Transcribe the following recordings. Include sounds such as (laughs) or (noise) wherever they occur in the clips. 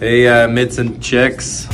Hey, uh, mitts and chicks.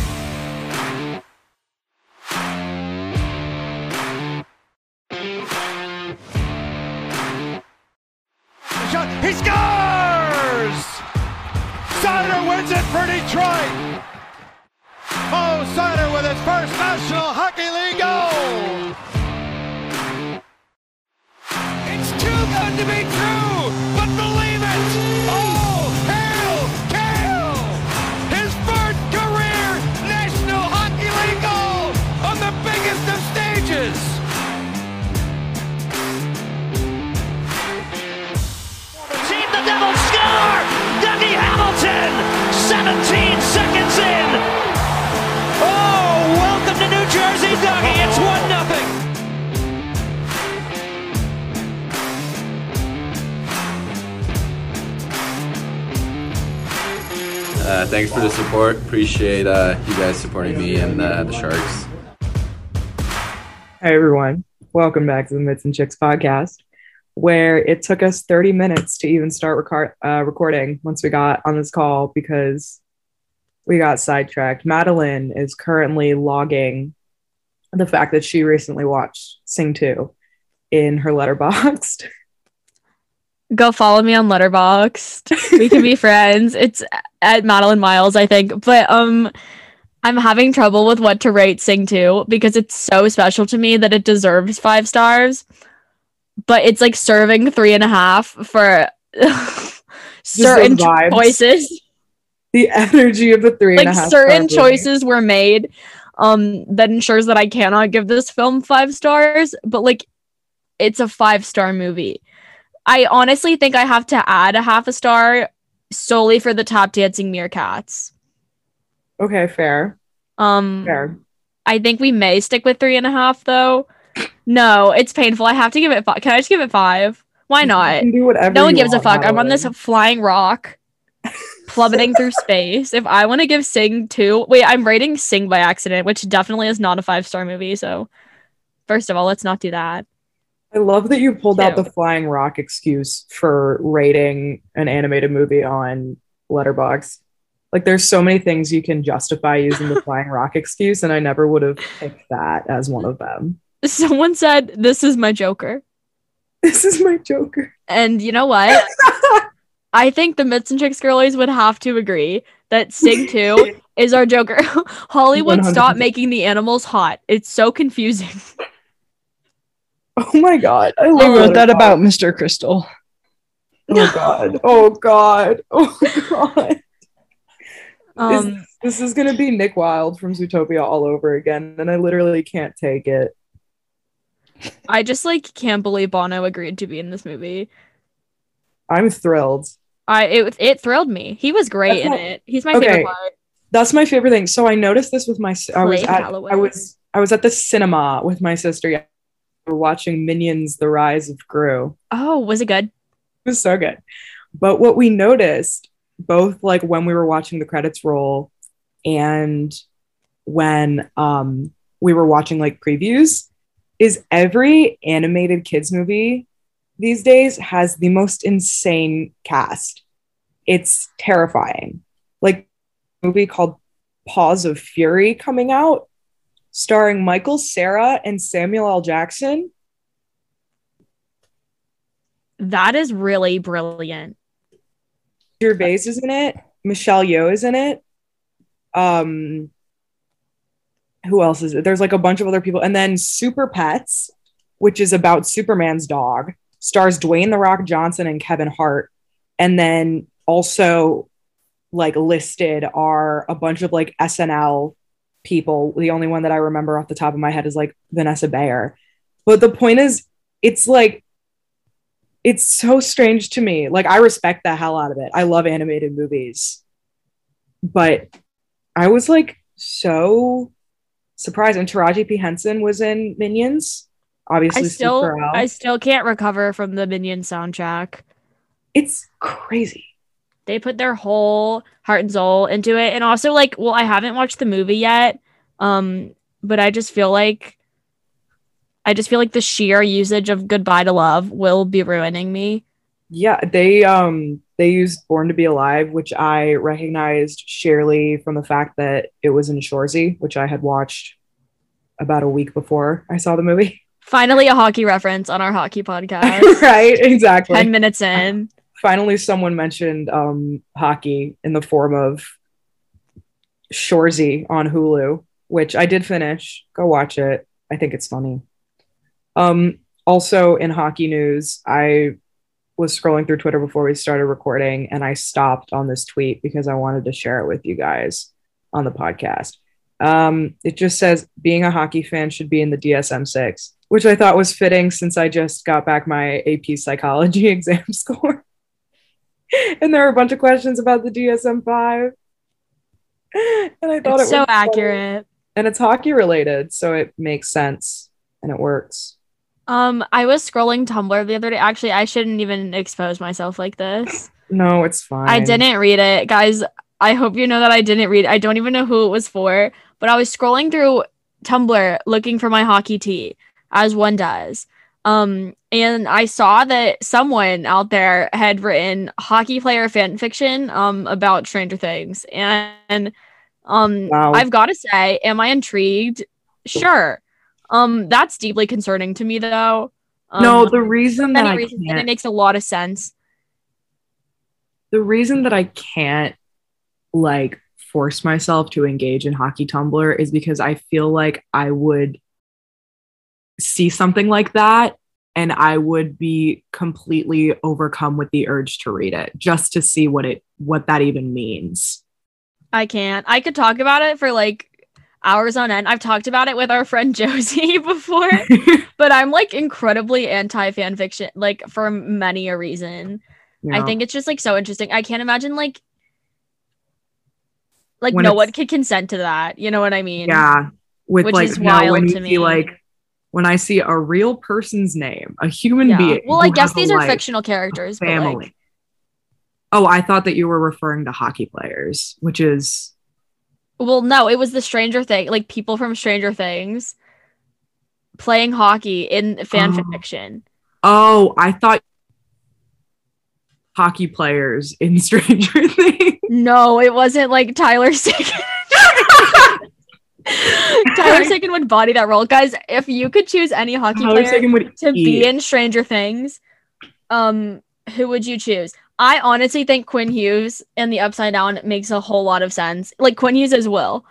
The Sharks. Hi, everyone. Welcome back to the Mitts and Chicks podcast, where it took us 30 minutes to even start record- uh, recording once we got on this call because we got sidetracked. Madeline is currently logging the fact that she recently watched Sing 2 in her letterboxd. (laughs) Go follow me on Letterboxd. We can be (laughs) friends. It's at Madeline Miles, I think. But um I'm having trouble with what to rate Sing 2 because it's so special to me that it deserves five stars. But it's like serving three and a half for (laughs) certain choices. The energy of the three and Like a half certain choices were made um that ensures that I cannot give this film five stars, but like it's a five star movie. I honestly think I have to add a half a star solely for the top dancing meerkats. Okay, fair. Um, Fair. I think we may stick with three and a half though. No, it's painful. I have to give it five. Can I just give it five? Why You not? can do whatever No one gives a fuck. I'm on this flying rock, (laughs) plummeting through space. If I want to give Sing two, wait, I'm rating Sing by accident, which definitely is not a five star movie. So, first of all, let's not do that. I love that you pulled out the flying rock excuse for rating an animated movie on Letterboxd. Like there's so many things you can justify using the (laughs) flying rock excuse, and I never would have picked that as one of them. Someone said, This is my Joker. (laughs) This is my Joker. And you know what? (laughs) I think the Mitts and Chicks girlies would have to agree that Sing 2 is our Joker. Hollywood, stop 100%. making the animals hot. It's so confusing. Oh my god. I I wrote that about Mr. Crystal. Oh god. Oh god. Oh god. Um, This is gonna be Nick Wilde from Zootopia all over again, and I literally can't take it. I just like can't believe Bono agreed to be in this movie. I'm thrilled. I it it thrilled me. He was great That's in not- it. He's my Okay. favorite part. That's my favorite thing. So I noticed this with my I was at Calloway. I was I was at the cinema with my sister. Yeah, we were watching Minions: The Rise of Gru. Oh, was it good? It was so good. But what we noticed, both like when we were watching the credits roll and when um we were watching like previews, is every animated kids movie these days has the most insane cast. It's terrifying. Like movie called Paws of Fury coming out, starring Michael Cera and Samuel L. Jackson. That is really brilliant. Gervais is in it. Michelle Yeoh is in it. Um, who else is it? There's like a bunch of other people, and then Super Pets, which is about Superman's dog, stars Dwayne the Rock Johnson and Kevin Hart, and then also like listed are a bunch of like SNL people. The only one that I remember off the top of my head is like Vanessa Bayer. But the point is, it's like it's so strange to me. Like I respect the hell out of it. I love animated movies. But I was like so surprised. And Taraji P. Henson was in Minions. Obviously, I still I still can't recover from the Minion soundtrack. it's crazy. They put their whole heart and soul into it. And also like, well, I haven't watched the movie yet. Um, but I just feel like I just feel like the sheer usage of goodbye to love will be ruining me. Yeah, they um they used Born to Be Alive, which I recognized sheerly from the fact that it was in Shoresy, which I had watched about a week before I saw the movie. Finally, a hockey reference on our hockey podcast. (laughs) right, exactly. 10 minutes in. Finally, someone mentioned um, hockey in the form of Shoresy on Hulu, which I did finish. Go watch it. I think it's funny. Um, also, in hockey news, I was scrolling through Twitter before we started recording and I stopped on this tweet because I wanted to share it with you guys on the podcast. Um, it just says being a hockey fan should be in the DSM 6, which I thought was fitting since I just got back my AP psychology (laughs) exam score. (laughs) and there were a bunch of questions about the DSM 5. And I thought It's it so was funny. accurate. And it's hockey related, so it makes sense and it works. Um, I was scrolling Tumblr the other day. Actually, I shouldn't even expose myself like this. No, it's fine. I didn't read it, guys. I hope you know that I didn't read. I don't even know who it was for, but I was scrolling through Tumblr looking for my hockey tee, as one does. Um, and I saw that someone out there had written hockey player fan fiction um about Stranger Things, and um, Wow. I've got to say, am I intrigued? Sure. Um, that's deeply concerning to me, though. Um, no, the reason that I reasons, can't it makes a lot of sense. the reason that I can't like force myself to engage in hockey Tumblr is because I feel like I would see something like that and I would be completely overcome with the urge to read it just to see what it what that even means. I can't. I could talk about it for like hours on end. I've talked about it with our friend (laughs) Josie (laughs) before, (laughs) but I'm like incredibly anti fan fiction, like for many a reason. I think it's just like so interesting. I can't imagine like like When no one could consent to that. You know what I mean? yeah, with Which like is when wild you to see me. like when I see a real person's name, a human Yeah. being. Well, I guess these are life, fictional characters, but family. like Oh, I thought that you were referring to hockey players, which is well, no, it was the Stranger Thing, like people from Stranger Things playing hockey in fan Oh. fiction. Oh, I thought hockey players in (laughs) Stranger Things. No, it wasn't like Tyler Seguin. (laughs) Tyler Seguin would body that role, guys. If you could choose any hockey Tyler player to be in Stranger Things, um, who would you choose? I honestly think Quinn Hughes and the Upside Down makes a whole lot of sense. Like Quinn Hughes as Will.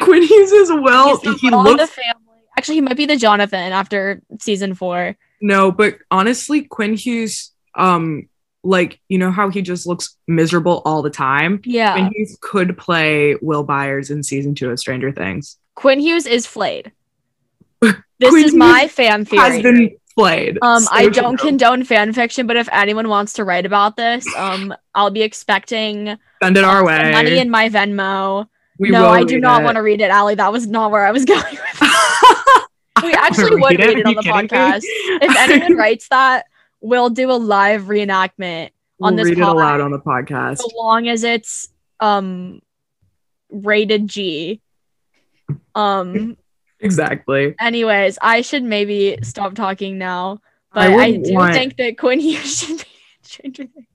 Quinn Hughes as well. He Will of the looks family. Actually, he might be the Jonathan after season four. no, but honestly, Quinn Hughes, um, like you know how he just looks miserable all the time. Yeah, Quinn Hughes could play Will Byers in season two of Stranger Things. Quinn Hughes is flayed. (laughs) This Quinn is my fan Has theory. been played. Um, So I don't condone fan fiction, but if anyone wants to write about this, um, I'll be expecting send it our way. money in my Venmo. we no, I do not want to read it, Allie. That was not where I was (laughs) going. with (laughs) we actually Read would it? read Are it on the me? podcast. If anyone writes that, we'll do a live reenactment (laughs) on We'll this read it aloud on the podcast. so long as it's um rated G. Um. Exactly. Anyways, I should maybe stop talking now, but I I, do want- think that Quinn Hughes should be in Stranger Things.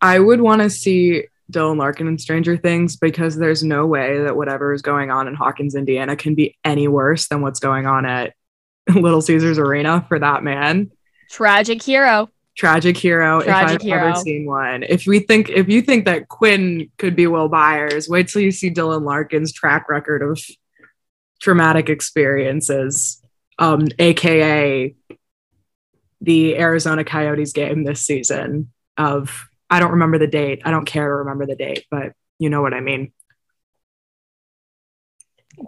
I would want to see Dylan Larkin in Stranger Things because there's no way that whatever is going on in Hawkins, Indiana can be any worse than what's going on at (laughs) Little Caesars Arena for that man. Tragic hero. Tragic hero. Tragic if I've ever seen one. If we think if you think that Quinn could be Will Byers, wait till you see Dylan Larkin's track record of traumatic experiences. Um, aka the Arizona Coyotes game this season of I don't remember the date. I don't care to remember the date, but you know what I mean.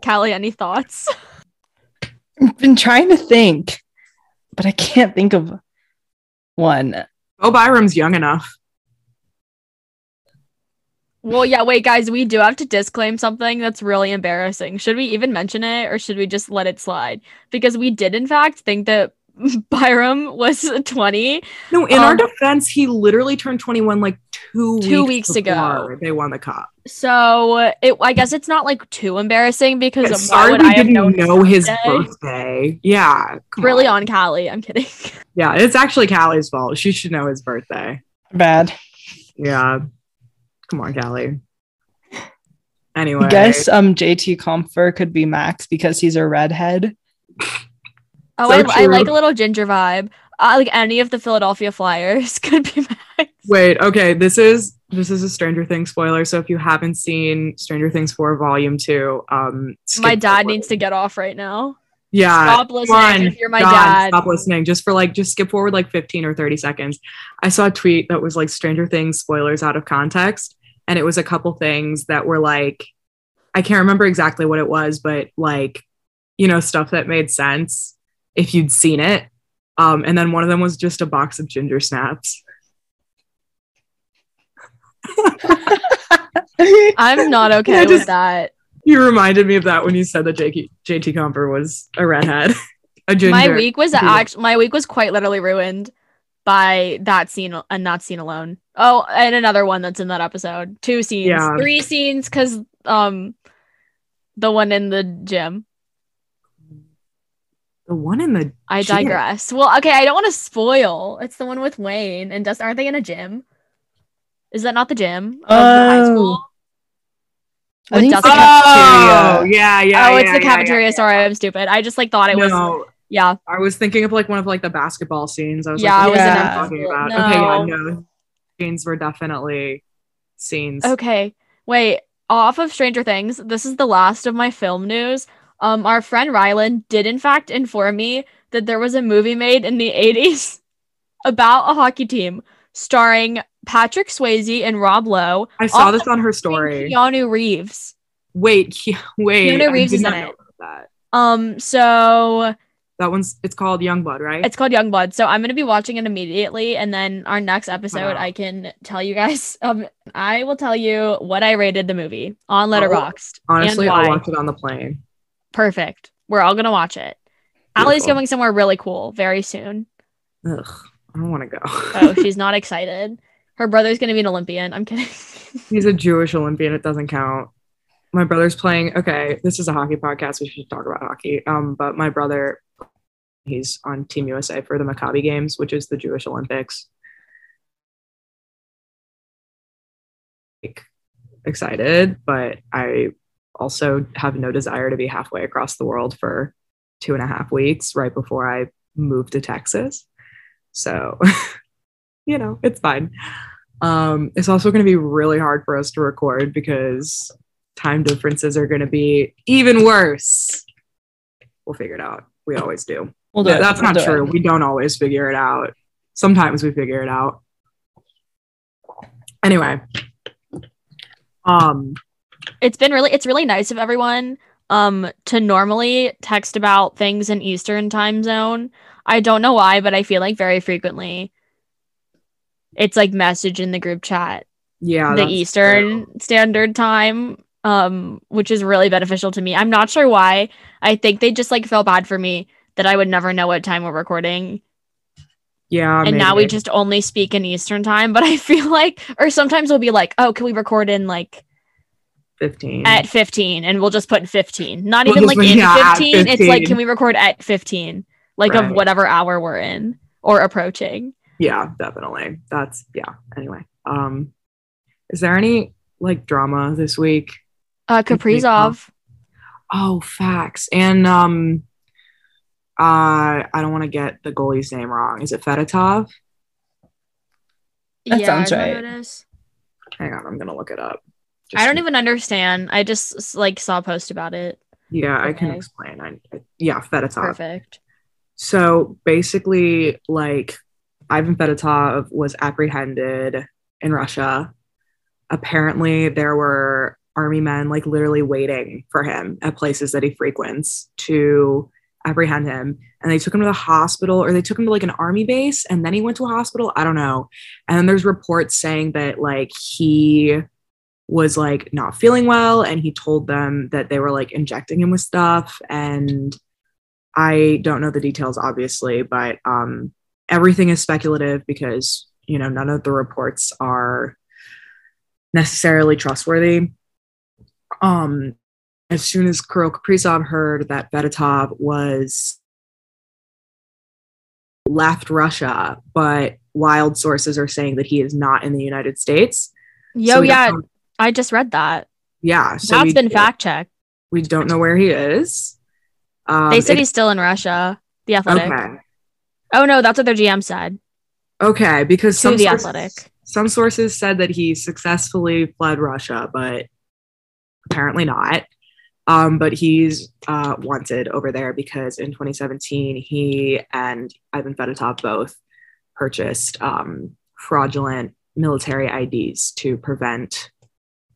Callie, any thoughts? I've been trying to think, but I can't think of one. Oh, Byram's young enough. Well, yeah, wait, guys, we do have to disclaim something that's really embarrassing. Should we even mention it or should we just let it slide? Because we did, in fact, think that (laughs) Byram was (laughs) 20. No, in our Um, defense, he literally turned 21 like two, Two weeks, weeks ago. They won the cup. So it, I guess it's not like too embarrassing because why Sorry, we I didn't known know his birthday? birthday. Yeah, Really on. on Callie. I'm kidding. (laughs) Yeah, it's actually Callie's fault. She should know his birthday. Bad. Yeah. Come on, Callie. (laughs) Anyway. I guess um JT Compher could be Max because he's a redhead. (laughs) Oh, So I, I like a little ginger vibe. Uh, like any of the Philadelphia Flyers (laughs) could be Max. Wait, okay. This is this is a Stranger Things spoiler. So if you haven't seen Stranger Things 4 Volume 2, um skip My dad forward. needs to get off right now. Yeah. Stop listening on, if you're my God, dad. Stop listening. Just for like, just skip forward like 15 or 30 seconds. I saw a tweet that was like Stranger Things spoilers out of context. And it was a couple things that were like, I can't remember exactly what it was, but like, you know, stuff that made sense if you'd seen it. Um, and then one of them was just a box of ginger snaps. (laughs) I'm not (laughs) okay Yeah, with that. You reminded me of that when you said that JT, JT Compher was a redhead. (laughs) a ginger. My week was actually my week was quite literally ruined by that scene and not scene alone. Oh, and another one that's in that episode. Two scenes, Yeah. three scenes, because um, the one in the gym. The one in the I Gym. digress. Well, okay, I don't want to spoil. It's the one with Wayne and Dustin. Aren't they in a gym? Is that not the gym of the high Oh. school? I With think it's Dustin- Oh, yeah, yeah. oh, it's yeah, the yeah, yeah, cafeteria. yeah. Sorry, I'm stupid. I just like thought it was. No, Yeah, I was thinking of like one of like the basketball scenes. I was yeah, I like, was what in are Yeah. you a talking about? No. Okay, yeah, no. Scenes were definitely scenes. Okay, wait. Off of Stranger Things, this is the last of my film news. Um, our friend Rylan did in fact inform me that there was a movie made in the (laughs) 80s about a hockey team starring Patrick Swayze and Rob Lowe. I saw this on her story. Keanu Reeves. Wait, Ke- wait. Keanu Reeves is not in it. Um, so that one's it's called Youngblood, right? it's called Youngblood. So I'm gonna be watching it immediately, and then our next episode, Wow. I can tell you guys. (laughs) Um, I will tell you what I rated the movie on Letterboxd. Honestly, I'll watch it on the plane. Perfect. We're all gonna watch it. Allie's going somewhere really cool very soon. Ugh, I don't want to go. (laughs) Oh, she's not excited. Her brother's gonna be an Olympian. I'm kidding. (laughs) He's a Jewish Olympian. It doesn't count. My brother's playing. Okay, this is a hockey podcast. We should talk about hockey. Um, but my brother, he's on Team USA for the Maccabi Games, which is the Jewish Olympics. Like, excited, but I also have no desire to be halfway across the world for two and a half weeks right before I move to Texas. So, (laughs) you know, it's fine. Um, it's also going to be really hard for us to record because time differences are going to be even worse. We'll figure it out. We always do. We'll Yeah, that's We'll not true. it. We don't always figure it out. Sometimes we figure it out. Anyway, um, it's been really it's really nice of everyone um to normally text about things in Eastern time zone. I don't know why, but I feel like very frequently it's like message in the group chat yeah, the Eastern true. Standard Time, um, which is really beneficial to me. I'm not sure why. I think they just like felt bad for me that I would never know what time we're recording. Yeah, and now we just only speak in Eastern time. But I (laughs) feel like, or sometimes we'll be like, oh, can we record in like fifteen. at 15? And we'll just put 15. Not We'll even like in (laughs) yeah, at 15. It's like, can we record at 15? Like of whatever hour we're in or approaching. yeah, definitely. That's yeah. Anyway, um, is there any like drama this week? Uh, Kaprizov. Oh, facts. And um uh I don't want to get the goalie's name wrong. Is it Fedotov? That sounds is right. what it is? Hang on, I'm gonna look it up. I don't even understand. I just like saw a post about it. Yeah, I can explain. I, yeah, Fedotov. Perfect. So basically, like Ivan Fedotov was apprehended in Russia. Apparently, there were army men like literally waiting for him at places that he frequents to apprehend him. And they took him to the hospital, or they took him to like an army base, and then he went to a hospital. I don't know. And then there's reports saying that like he was like not feeling well, and he told them that they were like injecting him with stuff and I don't know the details, obviously, but um, everything is speculative because you know none of the reports are necessarily trustworthy. Um, as soon as Kirill Kaprizov heard that Fedotov was left Russia, but wild sources are saying that he is not in the United States. Yo, So yeah, I just read that. yeah. So That's we, been fact checked. We don't know where he is. Um, They said it- he's still in Russia. The Athletic. okay. Oh no, that's what their GM said. Okay, because some the sources, Athletic. some sources said that he successfully fled Russia, but apparently not. Um, but he's uh, wanted over there because in 2017 he and Ivan Fedotov both purchased um, fraudulent military IDs to prevent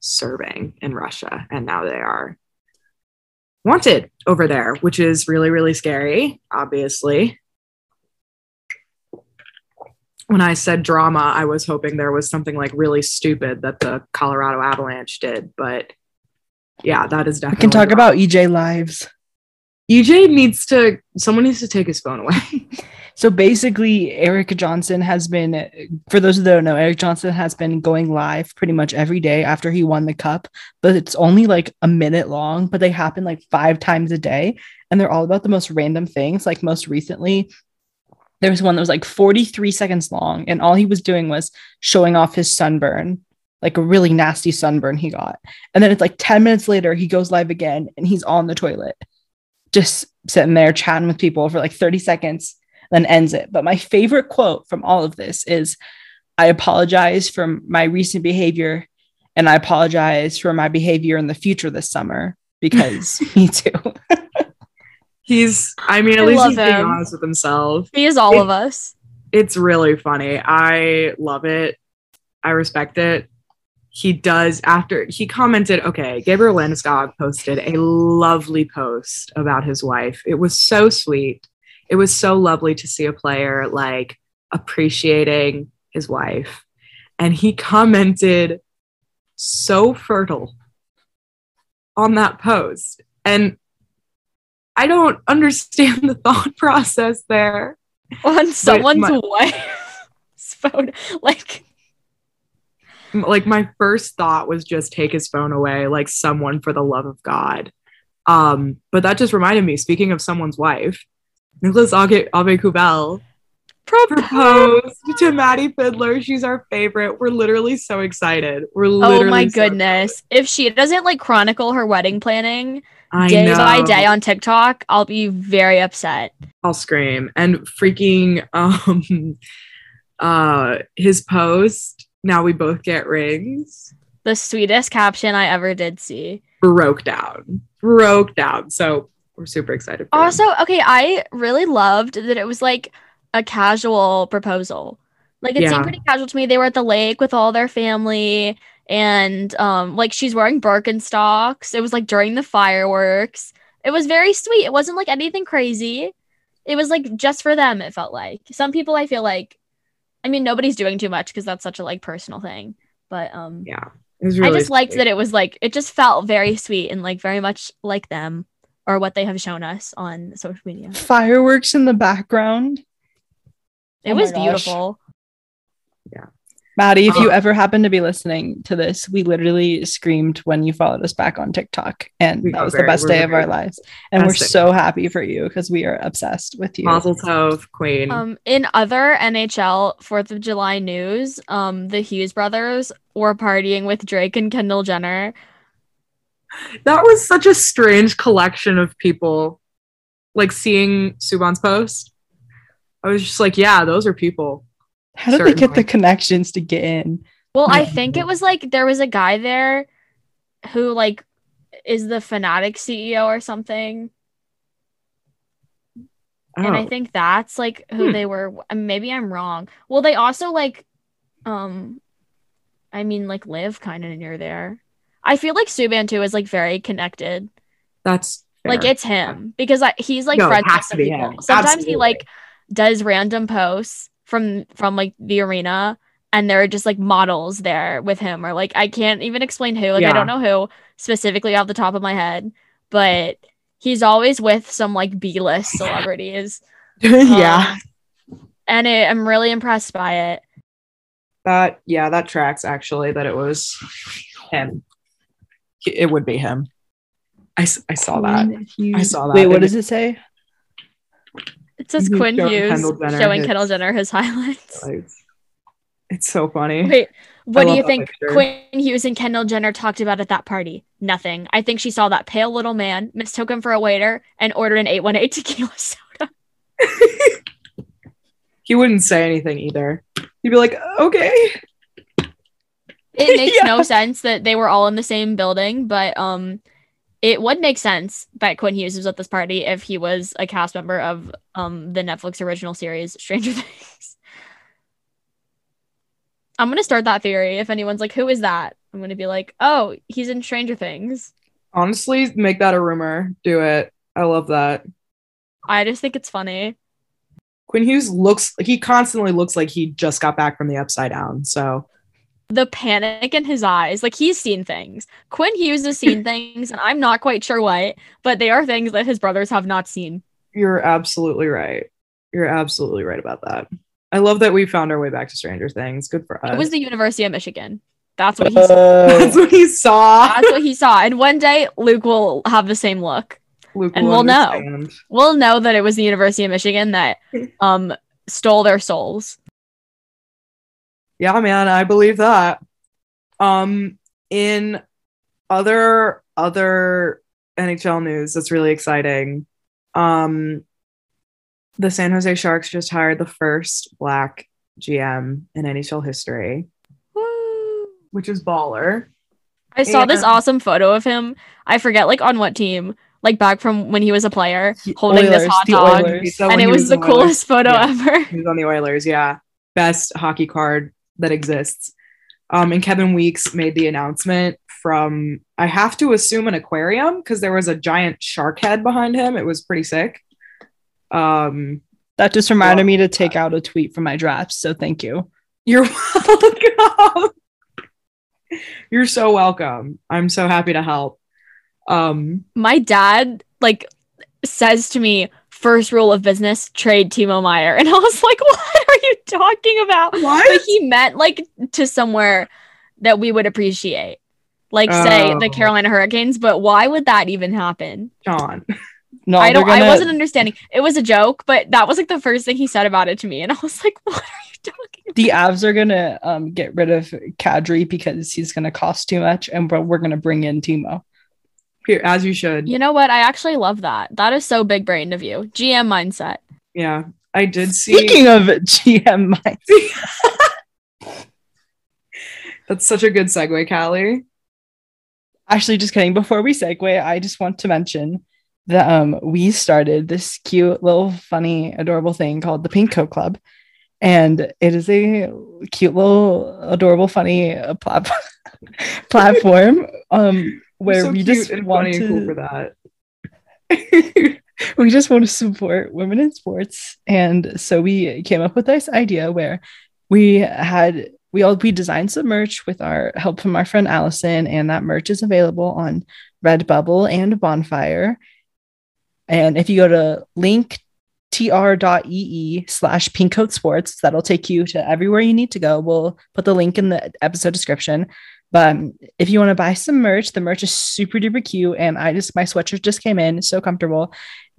serving in Russia, and now they are wanted over there, which is really really scary. Obviously, when I said drama, I was hoping there was something like really stupid that the Colorado Avalanche did, but yeah, that is definitely. We can talk about EJ lives. EJ needs to. Someone needs to take his phone away. (laughs) So basically, Erik Johnson has been, for those that don't know, Erik Johnson has been going live pretty much every day after he won the cup, but it's only like a minute long, but they happen like five times a day. And they're all about the most random things. Like most recently, there was one that was like 43 seconds long, and all he was doing was showing off his sunburn, like a really nasty sunburn he got. And then it's like 10 minutes later, he goes live again and he's on the toilet, just sitting there chatting with people for like 30 seconds then ends it. But my favorite quote from all of this is I apologize for my recent behavior and I apologize for my behavior in the future this summer because (laughs) me too. He's. I mean, at I least love he's being honest with himself. He is all of us. It's really funny. I love it. I respect it. He does after he commented. Okay, Gabriel Landeskog posted a lovely post about his wife. It was so sweet. It was so lovely to see a player like appreciating his wife, and he commented so fertile on that post. And I don't understand the thought (laughs) process there. On someone's my- wife's (laughs) phone. Like like my first thought was just take his phone away like someone for the love of god um but that just reminded me speaking of someone's wife nicholas Aube-Kubel proposed to maddie fiddler she's our favorite we're literally so excited we're literally Oh my so goodness. If she doesn't like chronicle her wedding planning I day by day on TikTok, I'll be very upset. I'll scream. And freaking (laughs) um uh his post, now we both get rings, The sweetest caption I ever did see. broke down. Broke down. So we're super excited. Them. Also, okay, I really loved that it was like a casual proposal. Like it Yeah. seemed pretty casual to me. They were at the lake with all their family and um like she's wearing Birkenstocks. It was like during the fireworks. It was very sweet. It wasn't like anything crazy. It was like just for them it felt like. Some people I feel like I mean nobody's doing too much because that's such a like personal thing. But um yeah. It was really I just liked that it was like it just felt very sweet and like very much like them or what they have shown us on social media. Fireworks in the background. It Oh my was gosh. beautiful. Maddie, if you Uh, ever happen to be listening to this, we literally screamed when you followed us back on TikTok. And We that got was the best day of our lives. And we're so happy for you because we are obsessed with you. Mazel tov, Queen. Um, in other NHL Fourth of July news, um, the Hughes brothers were partying with Drake and Kendall Jenner. that was such a strange collection of people. Like seeing Subban's post. I was just like, yeah, those are people. How did they get the connections to get in? Well, I think it was like there was a guy there who like is the Fanatic CEO or something, and I Oh. think that's like who Hmm. they were. Maybe I'm wrong. Well, they also like, um, I mean, like live kind of near there. I feel like Subban too is like very connected. that's Like it's him because I, he's like No, friends with some people. him. Sometimes he like does random posts from from like the arena and there are just like models there with him or like I can't even explain who. Like I don't know who specifically off the top of my head, but he's always with some like B-list celebrities. (laughs) yeah. Um, and it, I'm really impressed by it. That yeah, that tracks actually that it was him. It would be him. I, s- I saw that. I saw that. Wait, what And does it say? It says. Quinn Hughes Kendall showing his- Kendall Jenner his highlights. (laughs) It's so funny. Wait, what do you think picture. Quinn Hughes and Kendall Jenner talked about at that party? Nothing. I think she saw that pale little man, mistook him for a waiter, and ordered an 818 tequila (laughs) soda. He wouldn't say anything either. He'd be like, okay. It makes (laughs) Yeah. no sense that they were all in the same building, but um it would make sense that Quinn Hughes was at this party if he was a cast member of um the Netflix original series Stranger (laughs) Things. I'm gonna start that theory. If anyone's like, who is that? I'm gonna be like, oh, he's in Stranger Things. Honestly, make that a rumor. Do it. I love that. I just think it's funny. Quinn Hughes looks, he constantly looks like he just got back from the upside down. So The panic in his eyes, like he's seen things. Quinn Hughes has seen (laughs) things, and I'm not quite sure what, but they are things that his brothers have not seen. you're absolutely right. You're absolutely right about that. I love that we found our way back to Stranger Things. Good for us. It was the University of Michigan. That's what he saw. (laughs) That's what he saw. That's what he saw. And one day Luke will have the same look. Luke and will we'll know. We'll know that it was the University of Michigan that (laughs) um stole their souls. Yeah, man, I believe that. Um, in other other NHL news that's really exciting. Um, the San Jose Sharks just hired the first black GM in NHL history, Woo. which is baller. I saw this awesome photo of him. I forget like on what team, like back from when he was a player, holding this hot dog. And it he was the Oilers- coolest photo Yeah. ever. He was on the Oilers, yeah. Best hockey card that exists. Um, and Kevin Weekes made the announcement from, I have to assume, an aquarium because there was a giant shark head behind him. It was pretty sick. Um, That just reminded Love me to take out a tweet from my drafts. So thank you. you're (laughs) welcome. you're so welcome. I'm so happy to help. Um, My dad like says to me, first rule of business, trade Timo Meier. And (laughs) I was like, what are you talking about? Why? But he meant like to somewhere that we would appreciate. Like say the Oh. Carolina Hurricanes, but why would that even happen? John. (laughs) No, I don't I gonna- wasn't understanding. It was a joke, but that was like the first thing he said about it to me. And I was like, (laughs) what are you talking about? the Avs are gonna um, get rid of Kadri because he's gonna cost too much, and we're, we're gonna bring in Timo. Here, as you should. You know what? I actually love that. That is so big brained of you. GM mindset. Yeah. I did see Speaking of GM, mindset. (laughs) that's such a good segue, Callie. actually, just kidding. Before we segue, I just want to mention that um, we started this cute little, funny, adorable thing called the Pink Coat Club, and it is a cute little, adorable, funny uh, plat- (laughs) platform um, You're where so we just want and cool to for that. (laughs) we just want to support women in sports. And so we came up with this idea where we had we all we designed some merch with our help from our friend allison and that merch is available on redbubble and bonfire. And if you go to link tr.ee slash pinkcoat sports that'll take you to everywhere you need to go. We'll put the link in the episode description but um, if you want to buy some merch, the merch is super duper cute. And I just, my sweatshirt just came in, so comfortable.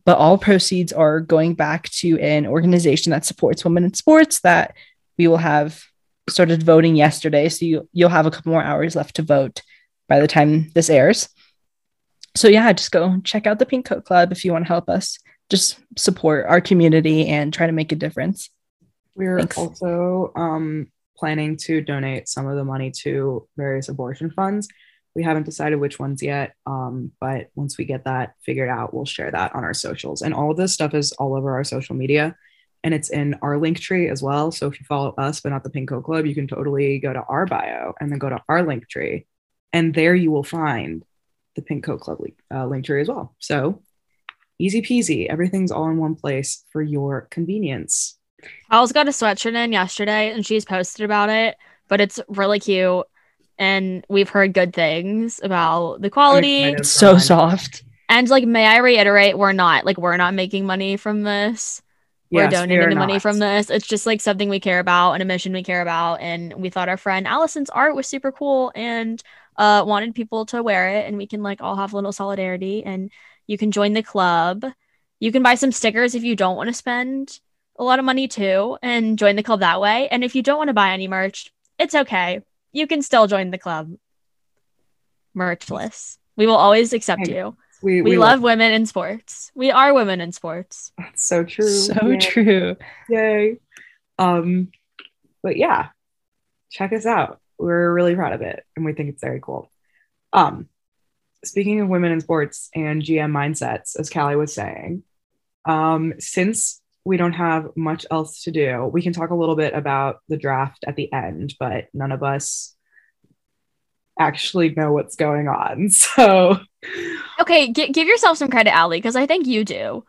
But all proceeds are going back to an organization that supports women in sports that we will have started voting yesterday. So you, you'll have a couple more hours left to vote by the time this airs. So yeah, just go check out the Pink Coat Club if you want to help us just support our community and try to make a difference. We're Thanks. also um, planning to donate some of the money to various abortion funds. We haven't decided which ones yet, um, but once we get that figured out, we'll share that on our socials. And all of this stuff is all over our social media, and it's in our link tree as well. So if you follow us but not the Pink Coat Club, you can totally go to our bio and then go to our link tree, and there you will find the Pink Coat Club link, uh, link tree as well. So easy peasy, everything's all in one place for your convenience. Al's got a sweatshirt in yesterday and she's posted about it, but it's really cute. And we've heard good things about the quality. It's so Fine. soft. And like, may I reiterate, we're not like we're not making money from this. We're Yes, donating are the money from this. It's just like something we care about and a mission we care about. And we thought our friend Allison's art was super cool and uh wanted people to wear it and we can like all have a little solidarity and you can join the club. You can buy some stickers if you don't want to spend a lot of money too and join the club that way. And if you don't want to buy any merch, it's okay. You can still join the club merchless. We will always accept you. We, We, love women in sports. We are women in sports. That's so true. So Yay. true. Yay. Um, but yeah, check us out. We're really proud of it and we think it's very cool. Um, speaking of women in sports and GM mindsets, as Callie was saying, um, since we don't have much else to do, we can talk a little bit about the draft at the end, but none of us actually know what's going on. (laughs) So, Okay, gi- give yourself some credit, Allie, because I think you do.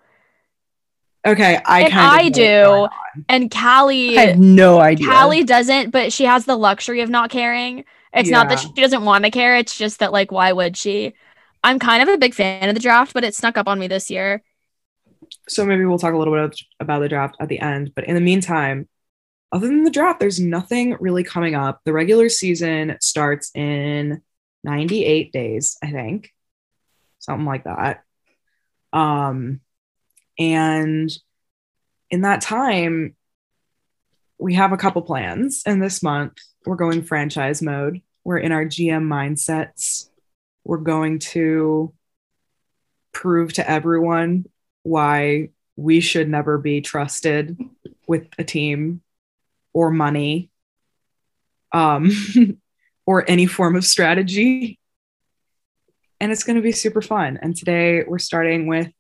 okay, I And kind of I do. And Callie I have no idea. Callie doesn't, but she has the luxury of not caring. It's not that she doesn't want to care. It's just that, like, why would she? I'm kind of a big fan of the draft, but it snuck up on me this year. So maybe we'll talk a little bit about the draft at the end. But in the meantime, other than the draft, there's nothing really coming up. The regular season starts in 98 days, I think, something like that. Um, and in that time, we have a couple plans. And this month, we're going franchise mode. We're in our GM mindsets. We're going to prove to everyone why we should never be trusted with a team or money um, (laughs) or any form of strategy. And it's going to be super fun. And today we're starting with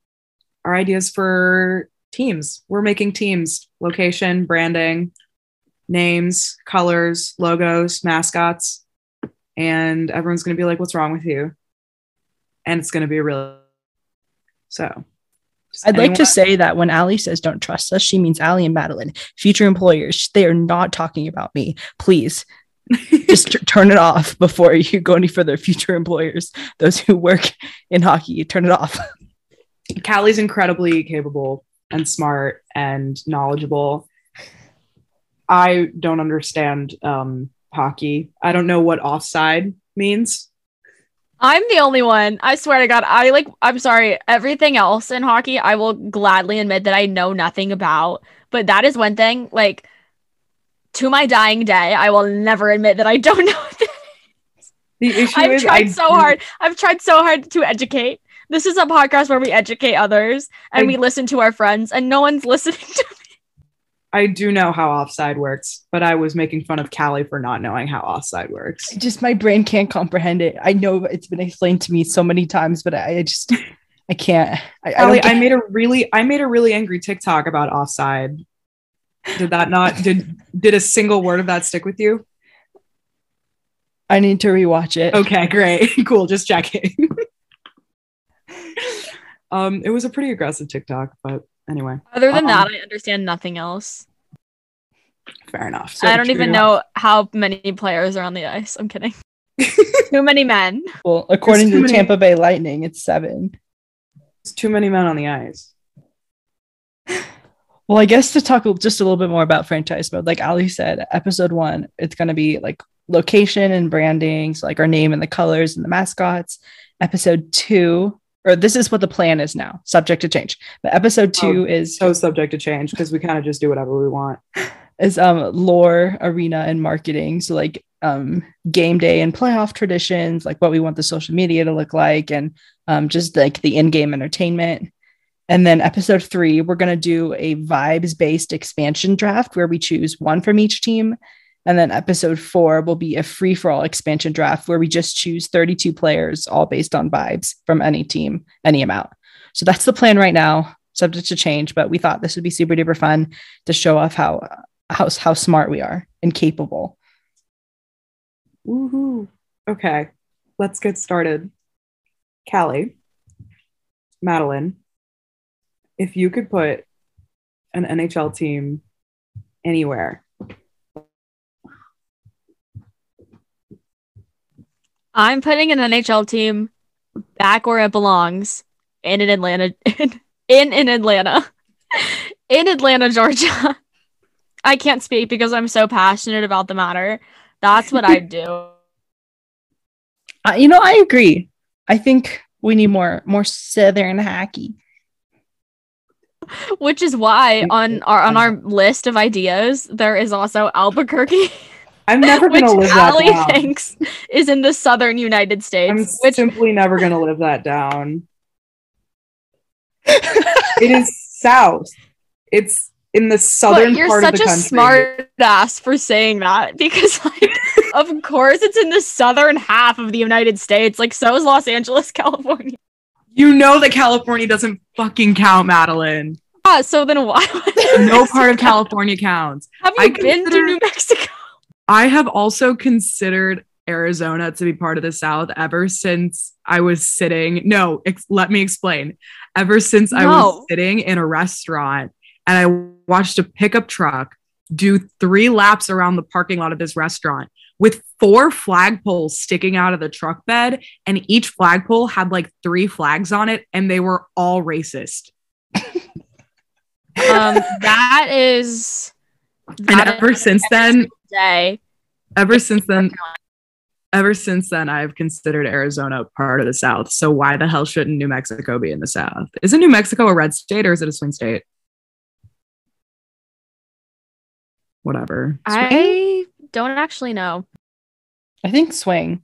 our ideas for teams. We're making teams, location, branding, names, colors, logos, mascots. And everyone's going to be like, what's wrong with you? And it's going to be really so. I'd like to say that when Allie says don't trust us, she means Allie and Madeline, future employers. They are not talking about me. Please (laughs) just t- turn it off before you go any further. Future employers, those who work in hockey, turn it off. Callie's incredibly capable and smart and knowledgeable. I don't understand um, hockey. I don't know what offside means. I'm the only one. I swear to God. I like, I'm sorry. Everything else in hockey, I will gladly admit that I know nothing about. But that is one thing, like, to my dying day, I will never admit that I (laughs) don't know. The issue I've is tried I so do- hard. I've tried so hard to educate. This is a podcast where we educate others and I- we listen to our friends, and no one's (laughs) listening to I do know how offside works, but I was making fun of Callie for not knowing how offside works. Just my brain can't comprehend it. I know it's been explained to me so many times, but I, I just I can't. I, I, Callie, don't I made a really I made a really angry TikTok about offside. Did that not did did a single word of that stick with you? I need to rewatch it. Okay, great. (laughs) cool. Just checking. (laughs) um, it was a pretty aggressive TikTok, but anyway, Other than Um, that, I understand nothing else. fair enough. So I don't even know how many players are on the ice. I'm kidding. (laughs) Too many men. Well, according to the many- Tampa Bay Lightning, it's seven. There's too many men on the ice. Well, I guess to talk just a little bit more about franchise mode, like Allie said, episode one, it's going to be like location and branding, so like our name and the colors and the mascots. Episode two, or this is what the plan is now, subject to change. But episode two Oh, is So subject to change because we kind of just do whatever we want. (laughs) is um lore, arena, and marketing. So like um game day and playoff traditions, like what we want the social media to look like, and um just like the in-game entertainment. And then episode three, we're gonna do a vibes-based expansion draft where we choose one from each team. And then episode four will be a free-for-all expansion draft where we just choose 32 players, all based on vibes from any team, any amount. So that's the plan right now, subject to change. But we thought this would be super duper fun to show off how how how smart we are and capable. Woohoo. Okay, let's get started. Callie, Madeline, if you could put an NHL team anywhere, I'm putting an NHL team back where it belongs in an Atlanta in (laughs) in, in Atlanta. (laughs) in Atlanta, Georgia. (laughs) I can't speak because I'm so passionate about the matter. That's what I do. Uh, you know, I agree. I think we need more more southern hockey. Which is why on our on our list of ideas there is also Albuquerque, I'm never (laughs) which gonna live that Allie down. thinks is in the southern United States. I'm Which simply never gonna live that down. (laughs) it is south. It's in the southern but you're part such of the a smart ass for saying that because like (laughs) of course it's in the southern half of the United States. Like so is Los Angeles, California. You know that California doesn't fucking count, Madeline. Ah, so then why No part of California counts. have you I been to New Mexico? I have also considered Arizona to be part of the South ever since I was sitting. No, ex- let me explain. Ever since I was sitting in a restaurant and I watched a pickup truck do three laps around the parking lot of this restaurant with four flagpoles sticking out of the truck bed, and each flagpole had like three flags on it, and they were all racist. (laughs) Um that is And ever is since then, day. ever since then ever since then i've considered arizona part of the south so why the hell shouldn't new mexico be in the south isn't new mexico a red state or is it a swing state whatever I don't actually know. I think swing.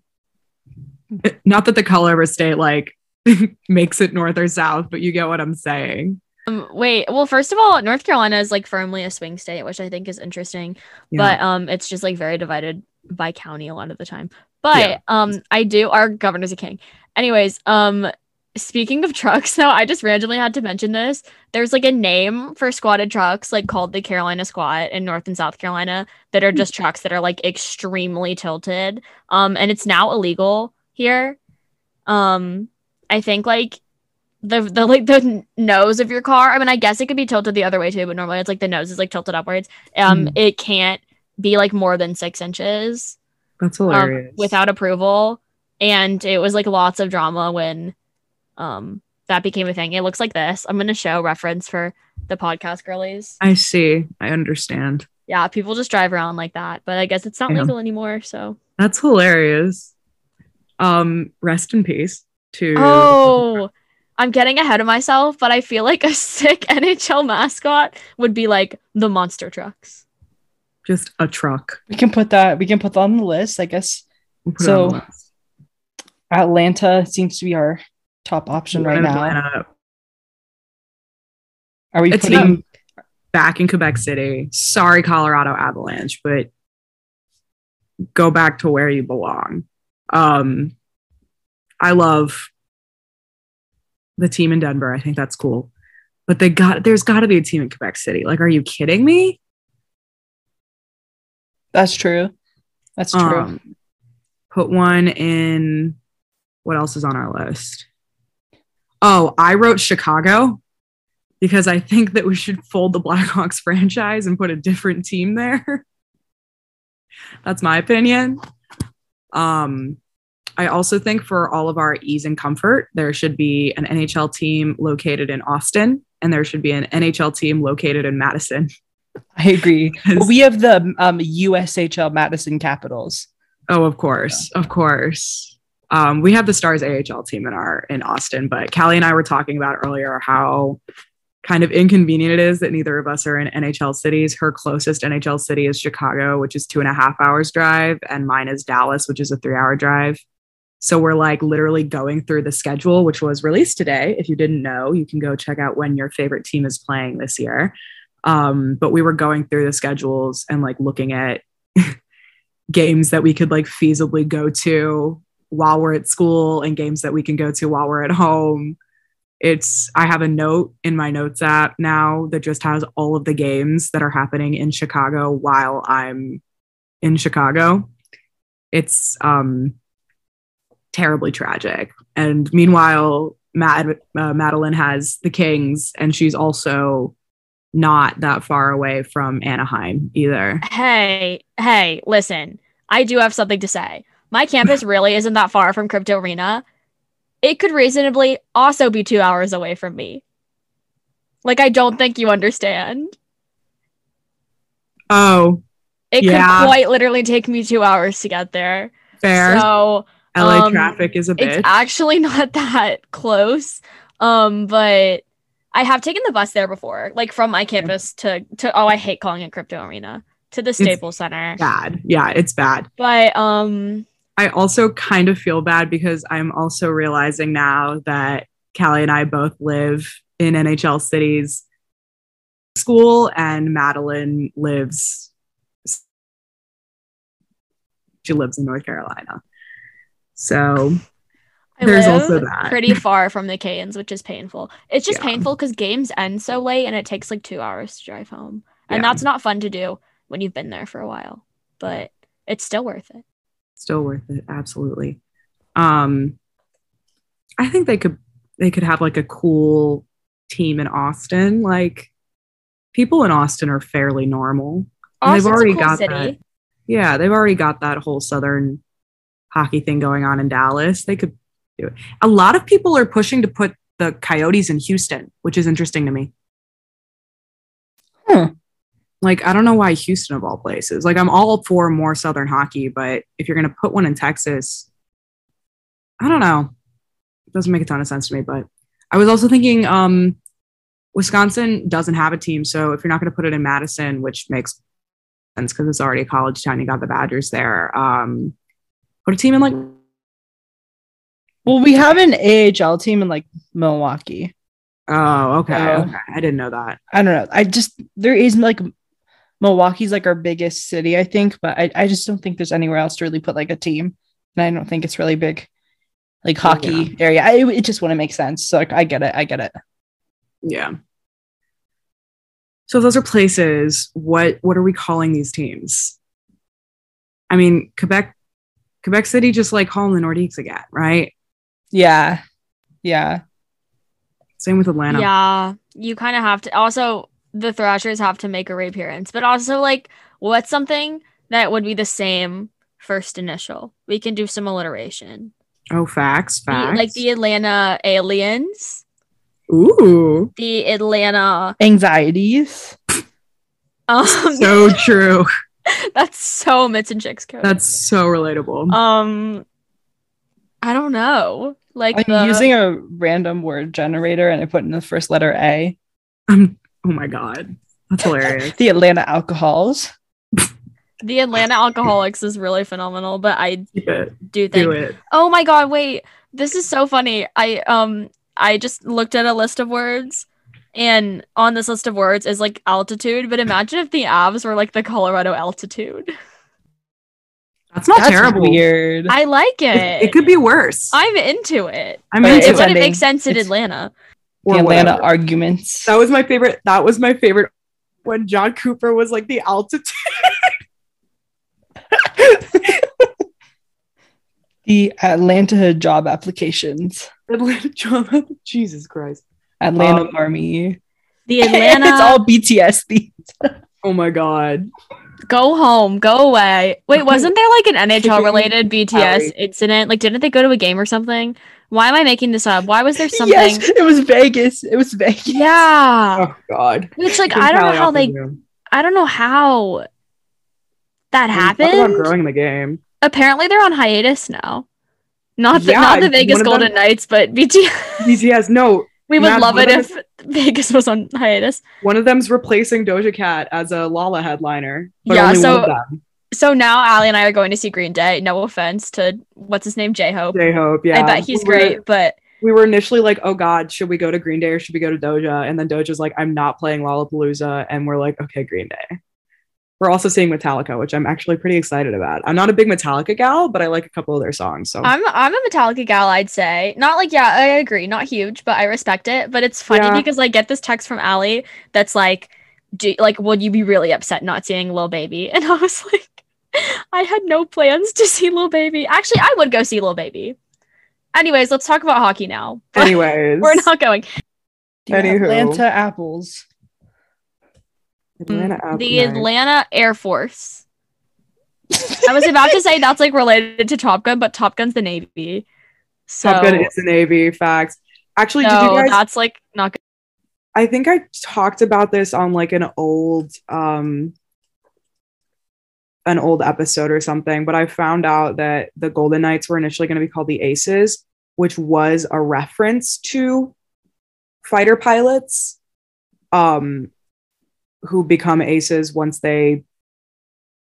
not that the color of a state like (laughs) makes it north or south but you get what i'm saying Um, wait, well, first of all, North Carolina is like firmly a swing state, which I think is interesting. yeah. But um, it's just like very divided by county a lot of the time. But Yeah. um, I do. Our governor's a king. Anyways, um, speaking of trucks, (laughs) though, I just randomly had to mention this. There's like a name for squatted trucks, like called the Carolina Squat in North and South Carolina, that are just (laughs) trucks that are like extremely tilted. Um, and it's now illegal here. Um, I think like the the like the nose of your car. I mean, I guess it could be tilted the other way too, but normally it's like the nose is like tilted upwards. Um, Hmm. it can't be like more than six inches that's um, hilarious without approval. And it was like lots of drama when um that became a thing. It looks like this. I'm gonna show reference for the podcast girlies. i see i understand Yeah, people just drive around like that, but I guess it's not Yeah. legal anymore. So that's hilarious um rest in peace to oh. I'm getting ahead of myself, but I feel like a (laughs) sick NHL mascot would be like the monster trucks. just a truck We can put that. We can put that on the list. I guess We'll put it on the So. Atlanta seems to be our top option right We're now. Atlanta. Are we a putting? team back in Quebec City. Sorry, Colorado Avalanche, but go back to where you belong. Um, I love the team in Denver. I think that's cool. But they got there's got to be a team in Quebec City. Like, are you kidding me? That's true. That's true. Um, put one in. What else is on our list? Oh, I wrote Chicago because I think that we should fold the Blackhawks (laughs) franchise and put a different team there. (laughs) That's my opinion. Um, I also think for all of our ease and comfort, there should be an NHL team located in Austin and there should be an NHL team located in Madison. (laughs) I agree. We have the um, USHL Madison Capitals. Oh, of course, of course. Um, we have the Stars AHL team in our in Austin, but Callie and I were talking about earlier how kind of inconvenient it is that neither of us are in NHL cities. Her closest NHL city is Chicago, which is two and a half hours drive, and mine is Dallas, which is a three hour drive. So we're like literally going through the schedule, which was released today. If you didn't know, you can go check out when your favorite team is playing this year. Um, but we were going through the schedules and like looking at (laughs) games that we could like feasibly go to while we're at school and games that we can go to while we're at home. It's I have a note in my notes app now that just has all of the games that are happening in Chicago while I'm in Chicago. It's um terribly tragic. And meanwhile, Mad, uh, Madeline has the Kings and she's also not that far away from Anaheim either. Hey, hey, listen. I do have something to say. My campus (laughs) really isn't that far from Crypto Arena. It could reasonably also be two hours away from me. Like, I don't think you understand. Oh, It Yeah. could quite literally take me two hours to get there. fair. So LA um, traffic is a bitch. it's actually (laughs) not that close. Um, but I have taken the bus there before, like from my campus to to oh, I hate calling it Crypto Arena to the Staples Center. Bad. Yeah, it's bad. But um, I also kind of feel bad because I'm also realizing now that Callie and I both live in NHL cities school and Madeline lives she lives in North Carolina. So I There's also that. pretty far from the Canes, which is painful. It's just Yeah. painful because games end so late and it takes like two hours to drive home, and Yeah. that's not fun to do when you've been there for a while. But it's still worth it. still worth it, absolutely. Um I think they could they could have like a cool team in Austin. Like people in Austin are fairly normal. And they've Austin's a already cool got city. that. Yeah, they've already got that whole southern hockey thing going on in Dallas. They could do it. A lot of people are pushing to put the Coyotes in Houston, which is interesting to me. Hmm. Like, I don't know why Houston of all places. Like, I'm all for more southern hockey, but if you're going to put one in Texas, I don't know. It doesn't make a ton of sense to me. But I was also thinking, um, Wisconsin doesn't have a team, so if you're not going to put it in Madison, which makes sense because it's already a college town, you got the Badgers there. Um, put a team in like Well, we have an AHL team in like Milwaukee. oh okay, okay. I didn't know that. I don't know. I just there is like Milwaukee's like our biggest city, I think, but I, I just don't think there's anywhere else to really put like a team. And I don't think it's really big like hockey area. I, it just wouldn't make sense. So like, I get it. I get it. Yeah. So if those are places. What what are we calling these teams? I mean, Quebec, Quebec City, just like calling the Nordiques again, right? Yeah. Yeah. Same with Atlanta. Yeah, you kind of have to. Also, the Thrashers have to make a reappearance, but also like, what's something that would be the same first initial? We can do some alliteration. Oh, facts, The- facts. like the Atlanta Aliens, ooh, the Atlanta. Anxieties. (laughs) Um, so (laughs) true. (laughs) that's so Mitts and Chicks code. That's so relatable. um, I don't know. Like I'm the, using a random word generator and I put in the first letter A. Um, oh my god, that's hilarious. The Atlanta alcohols. (laughs) the Atlanta Alcoholics is really phenomenal, but I Keep it. do think Do it. Oh my god, wait. This is so funny. I um I just looked at a list of words and on this list of words is like altitude, but imagine if the Avs were like the Colorado altitude. That's not That's terrible. weird. I like it. It, it could be worse. I'm into it. I'm But into It it's it. wouldn't make sense in It's- Atlanta. the Or Atlanta whatever. arguments. That was my favorite. That was my favorite when John Cooper was like the altitude. (laughs) the Atlanta job applications. Atlanta John. Jesus Christ. Atlanta Um, Army. The (laughs) Atlanta. it's all BTS themed. Oh my god. go home, go away. Wait, wasn't there like an NHL related BTS incident? Like didn't they go to a game or something? Why am I making this up? Why was there (laughs) something? Yes, it was Vegas. It was Vegas. Yeah. Oh god. Which like I don't know how they Zoom. I don't know how that Talk about happened. growing the game. Apparently they're on hiatus now. Not the Yeah, not the Vegas of them- Golden Knights, but BT. BTS. No, we would love it if (laughs) Vegas was on hiatus. one of them's replacing Doja Cat as a Lolla headliner. Yeah, so- one of them. So now Allie and I are going to see Green Day. No offense to what's his name, J Hope. J Hope. Yeah, I bet he's We were- great, but we were initially like, oh God, should we go to Green Day or should we go to Doja? And then Doja's like, I'm not playing Lollapalooza. And we're like, okay, Green Day. We're also seeing Metallica, which I'm actually pretty excited about. I'm not a big Metallica gal, but I like a couple of their songs. So I'm I'm a Metallica gal, I'd say. Not like yeah, I agree, not huge, but I respect it. But it's funny Yeah. because I get this text from Allie that's like, do, like, would you be really upset not seeing Lil Baby? (laughs) And I was like, I had no plans to see Lil Baby. Actually, I would go see Lil Baby. Anyways, let's talk about hockey now. (laughs) anyways, We're not going. The Anywho. Atlanta Apples. Atlanta Apple the Atlanta Air Force. I was about to say that's like related to Top Gun, but Top Gun's the Navy. So, Top Gun is the Navy. Facts. Actually, did so you guys? that's like not good. I think I talked about this on like an old um an old episode or something, but I found out that the Golden Knights were initially going to be called the Aces, which was a reference to fighter pilots um who become aces once they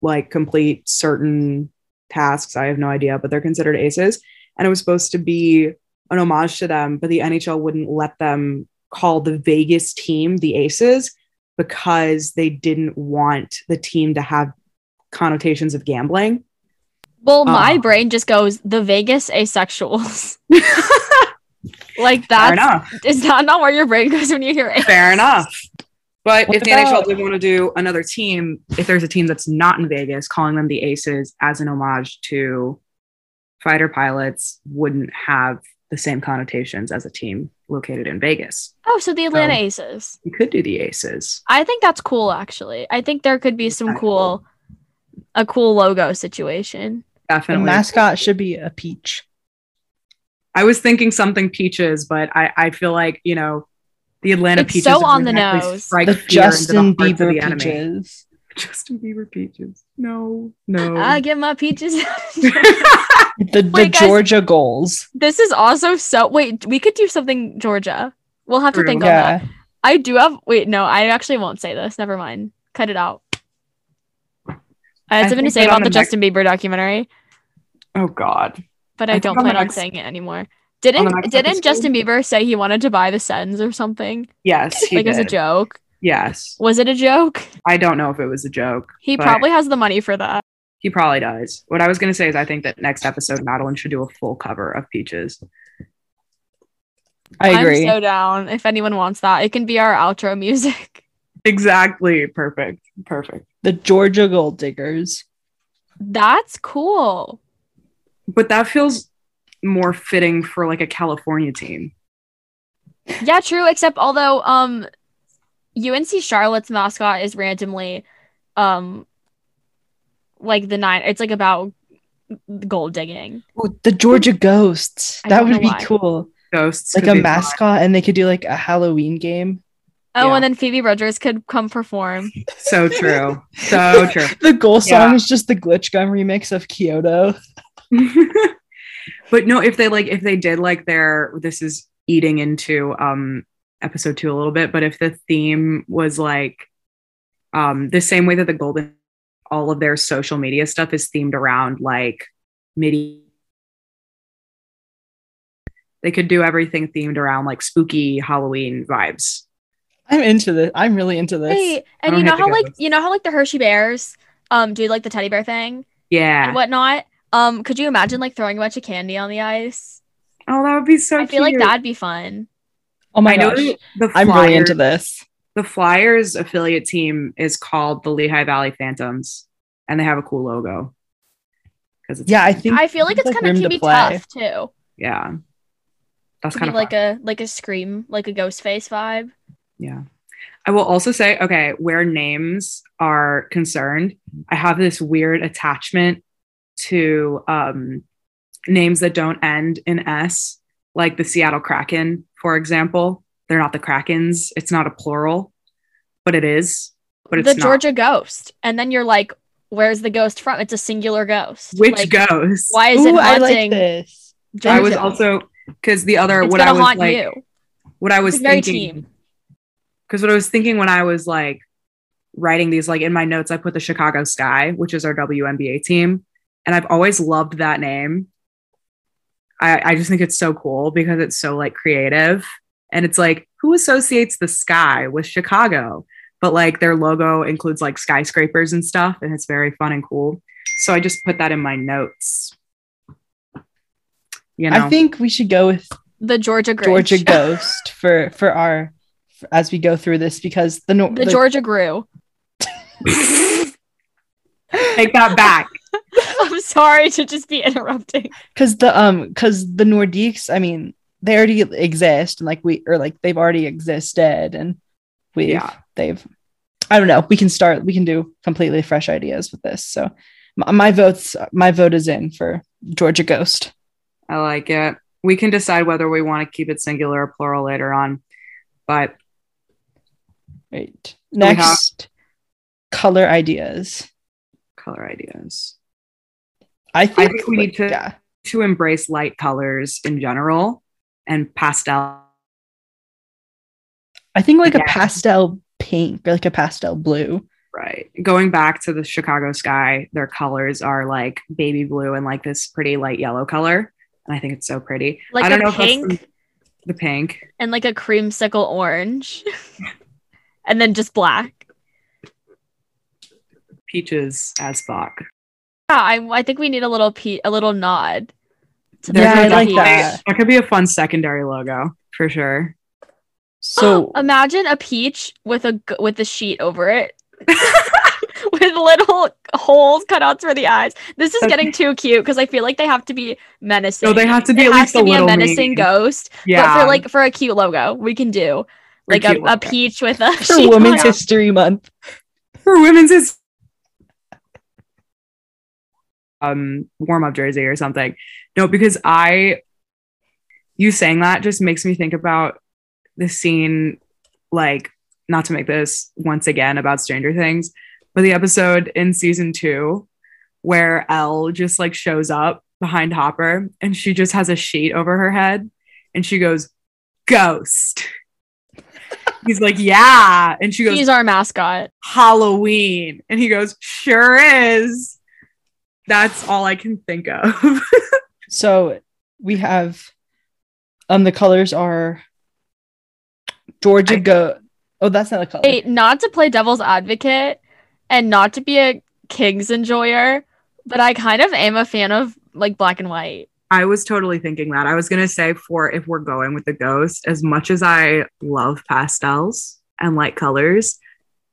like complete certain tasks. I have no idea, but they're considered aces. And it was supposed to be an homage to them, but the NHL wouldn't let them call the Vegas team the aces because they didn't want the team to have connotations of gambling. Well, my Uh. brain just goes the Vegas asexuals. (laughs) like enough. is that not where your brain goes when you hear it? Fair enough. But What if the about- NHL did want to do another team, if there's a team that's not in Vegas, calling them the Aces as an homage to fighter pilots wouldn't have the same connotations as a team located in Vegas. Oh, so the Atlanta Um, Aces. You could do the Aces. I think that's cool actually. I think there could be some kinda cool a cool logo situation. The Definitely. mascot should be a peach. I was thinking something peaches, but I, I feel like, you know, the Atlanta It's peaches so on the nose. strike The Justin the Bieber the enemy. peaches. Justin Bieber peaches. No, no. I get my peaches. (laughs) The, the Wait, guys. Georgia goals. this is also so wait, we could do something Georgia. We'll have to True. think on that. I do have wait, no, I actually won't say this. Never mind. Cut it out. I had I something to say about the, the next- Justin Bieber documentary, oh God. but I I, don't plan on next- saying it anymore. Didn't didn't Justin Bieber say he wanted to buy the Sens or something? Yes, (laughs) he like as a joke? Yes. Was it a joke? I don't know if it was a joke. He probably has the money for that. He probably does. What I was going to say is I think that next episode, Madeline should do a full cover of Peaches. I agree. I'm so down. If anyone wants that, it can be our outro music. (laughs) Exactly. Perfect. Perfect. the Georgia Gold Diggers. That's cool. But that feels more fitting for like a California team. Yeah, true. Except although um, UNC Charlotte's mascot is randomly, um, like the nine. It's like about gold digging. Oh, the Georgia Ghosts. I That would be why. cool. Ghosts. Like a be fun. mascot, and they could do like a Halloween game. Oh, Yeah. and then Phoebe Bridgers could come perform. So true. (laughs) So true. The goal song Yeah. is just the Glitch Gum remix of Kyoto. (laughs) but no, if they like, if they did like their, this is eating into um episode two a little bit, but if the theme was like um the same way that the golden, all of their social media stuff is themed around like midi. They could do everything themed around like spooky Halloween vibes. I'm into this. I'm really into this. Hey, and you know how like ghosts. you know how like the Hershey Bears um do like the teddy bear thing Yeah. and whatnot. Um, could you imagine like throwing a bunch of candy on the ice? Oh, that would be so I feel like that'd be fun. Oh my I gosh. that the I'm really into this. The Flyers affiliate team is called the Lehigh Valley Phantoms, and they have a cool logo. Because Yeah, I think I feel like it's like kind of can to be play. tough too. yeah, that's kind of like a like a scream, like a ghost face vibe. Yeah. I will also say, okay, where names are concerned, I have this weird attachment to um, names that don't end in S, like the Seattle Kraken, for example. They're not the Krakens. It's not a plural, but it is. But it's the not. Georgia ghost. And then you're like, where's the ghost from? It's a singular ghost. Which like, goes? Why is Ooh, it I like haunting? this. Georgia? I was also because the other it's what I was haunt like, you. what I was It's very thinking. team. because what I was thinking when I was like writing these, like in my notes, I put the Chicago Sky, which is our WNBA team, and I've always loved that name. I, I just think it's so cool because it's so like creative, and it's like who associates the sky with Chicago? But like their logo includes like skyscrapers and stuff, and it's very fun and cool. So I just put that in my notes. You know, I think we should go with The Georgia Grinch. Georgia (laughs) Ghost for for our for- as we go through this because the nor- The Georgia grew. (laughs) take that back. (laughs) I'm sorry to just be interrupting. because the um because the Nordiques, I mean, they already exist and like we or like they've already existed and we Yeah. they've I don't know. We can start. We can do completely fresh ideas with this. So my, my votes, my vote is in for Georgia Ghost. I like it. We can decide whether we want to keep it singular or plural later on. But Right. we have- Next, color ideas. color ideas. I think, think we need to- Yeah. To embrace light colors in general and pastel I think like Yeah. a pastel pink or like a pastel blue. Right. Going back to the Chicago sky, their colors are like baby blue and like this pretty light yellow color. And I think it's so pretty. Like I don't a know if pink the, the pink. and like a creamsicle orange. (laughs) and then just black. Peaches as fuck. Yeah, I, I think we need a little pe- a little nod. to There Yeah, I like peach. that. That could be a fun secondary logo for sure. (gasps) Oh, so Imagine a peach with a g- with a sheet over it. (laughs) with little holes cut out for the eyes. This is Okay. getting too cute because I feel like they have to be menacing. No, they have to be it at has least to a be a menacing mean. ghost. Yeah. But for like for a cute logo, we can do For like a, a peach with a for (laughs) sheet Women's on it. History Month. for women's is um warm up jersey or something. No, because I you saying that just makes me think about the scene like not to make this once again about Stranger Things, but the episode in season 2 where Elle just like shows up behind Hopper and she just has a sheet over her head and she goes ghost. (laughs) He's like, "Yeah." And she goes, He's our mascot. Halloween. And he goes, Sure is. That's all I can think of. (laughs) So we have um the colors are Georgia I- go. Oh, that's not a color. Hey, not to play devil's advocate and not to be a Kings enjoyer, but I kind of am a fan of like black and white. I was totally thinking that. I was going to say, for if we're going with the ghost, as much as I love pastels and light colors,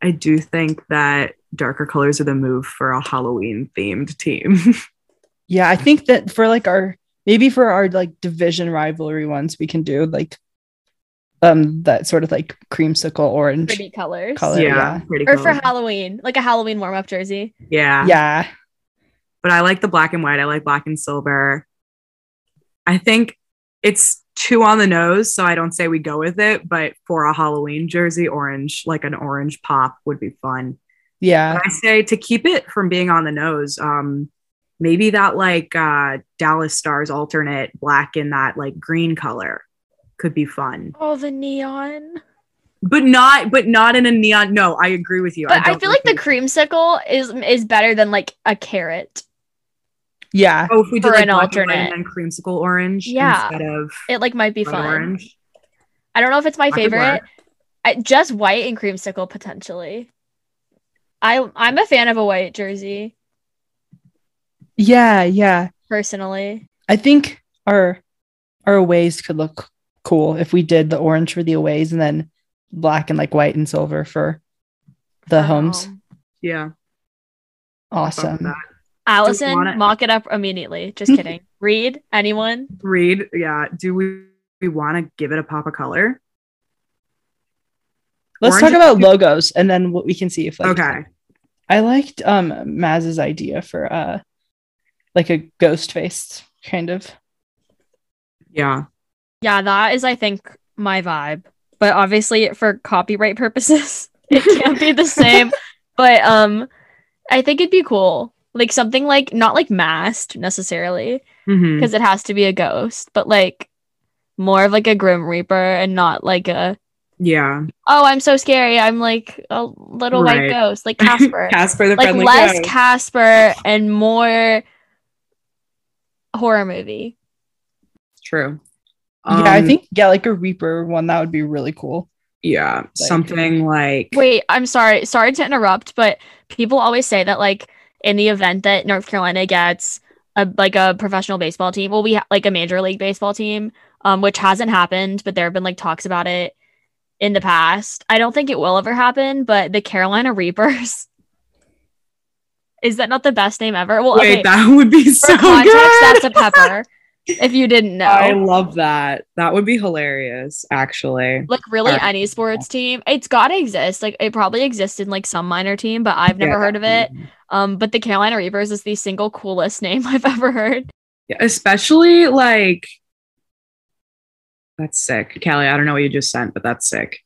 I do think that darker colors are the move for a Halloween themed team. (laughs) Yeah, I think that for like our maybe for our like division rivalry ones, we can do like um that sort of like creamsicle orange Pretty colors. color. Yeah. pretty Or cool. for Halloween, like a Halloween warm up jersey. yeah. Yeah. but I like the black and white. I like black and silver. I think it's too on the nose, so I don't say we go with it. But for a Halloween jersey, orange, like an orange pop, would be fun. Yeah. But I say to keep it from being on the nose, um, maybe that like uh, Dallas Stars alternate black in that like green color could be fun, All the neon. but not but not in a neon. No, I agree with you. But I, don't feel like the think- creamsicle is is better than like a carrot. Yeah. oh, if we did like an black and alternate. and then creamsicle orange Yeah. instead of It like might be fun. orange. I don't know if it's my That favorite. I, just white and creamsicle potentially. I I'm a fan of a white jersey Yeah. Yeah. personally. I think our our aways could look cool if we did the orange for the aways and then black and like white and silver for the for homes. home. Yeah. Awesome. Allison, want it? mock it up immediately. Just (laughs) kidding. Read anyone? Read, yeah. Do we, we want to give it a pop of color? Let's talk about is- logos and then what we can see if like Okay. I liked um Maz's idea for uh like a ghost face kind of. Yeah. Yeah, that is I think my vibe. But obviously for copyright purposes, (laughs) it can't be the (laughs) same. But um I think it'd be cool. Like something like not like masked necessarily, because it has to be a ghost, but like more of like a grim reaper and not like a Yeah. oh I'm so scary. I'm like a little white ghost, like (laughs) Casper. Casper the like friendly less ghost. Casper and more horror movie. True. yeah, I Um, think yeah, like a Reaper one that would be really cool. yeah, something like Wait, I'm sorry. Sorry to interrupt, but people always say that like in the event that North Carolina gets a like a professional baseball team, well, we ha- like a major league baseball team, um, which hasn't happened, but there have been like talks about it in the past. I don't think it will ever happen, but the Carolina Reapers. (laughs) Is that not the best name ever? Well, wait, okay. that would be For so context, good. that's a pepper. (laughs) if you didn't know. I love that. That would be hilarious, actually. like really any sports team it's got to exist like it probably exists in like some minor team but i've never Yeah, heard of it um but the carolina reapers is the single coolest (laughs) name i've ever heard Yeah, especially like that's sick. Callie, I don't know what you just sent, but that's sick.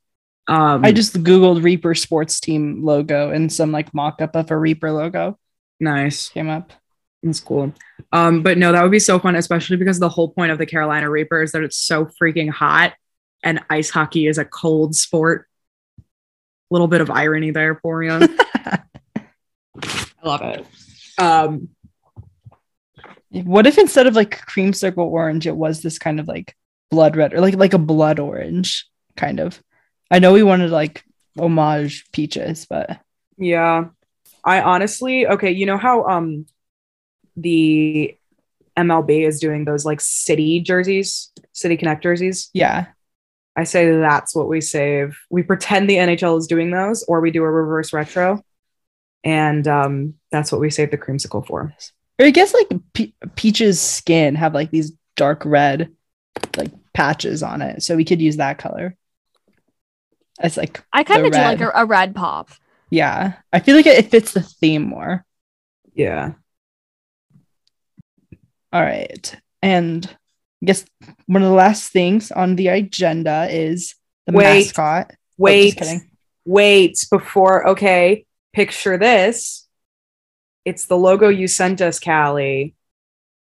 Um I just googled Reaper sports team logo and some like mock-up of a Reaper logo nice. came up. That's cool. Um, but no, that would be so fun, especially because the whole point of the Carolina Reaper is that it's so freaking hot. and ice hockey is a cold sport. A little bit of irony there for you. (laughs) I love it. Um, What if instead of like creamsicle orange, it was this kind of like blood red or like like a blood orange kind of? I know we wanted like homage peaches, but yeah. I honestly, okay, you know how um the MLB is doing those like city jerseys, city connect jerseys? yeah, I say that's what we save. We pretend the NHL is doing those, or we do a reverse retro, and um, that's what we save the creamsicle for. or I guess like Pe- peach's skin have like these dark red like patches on it, so we could use that color. It's like I kind of do like a, a red pop. yeah, I feel like it, it fits the theme more. Yeah, All right. And I guess one of the last things on the agenda is the Wait. mascot. Oh, wait, kidding. wait before. Okay, picture this. It's the logo you sent us, Callie,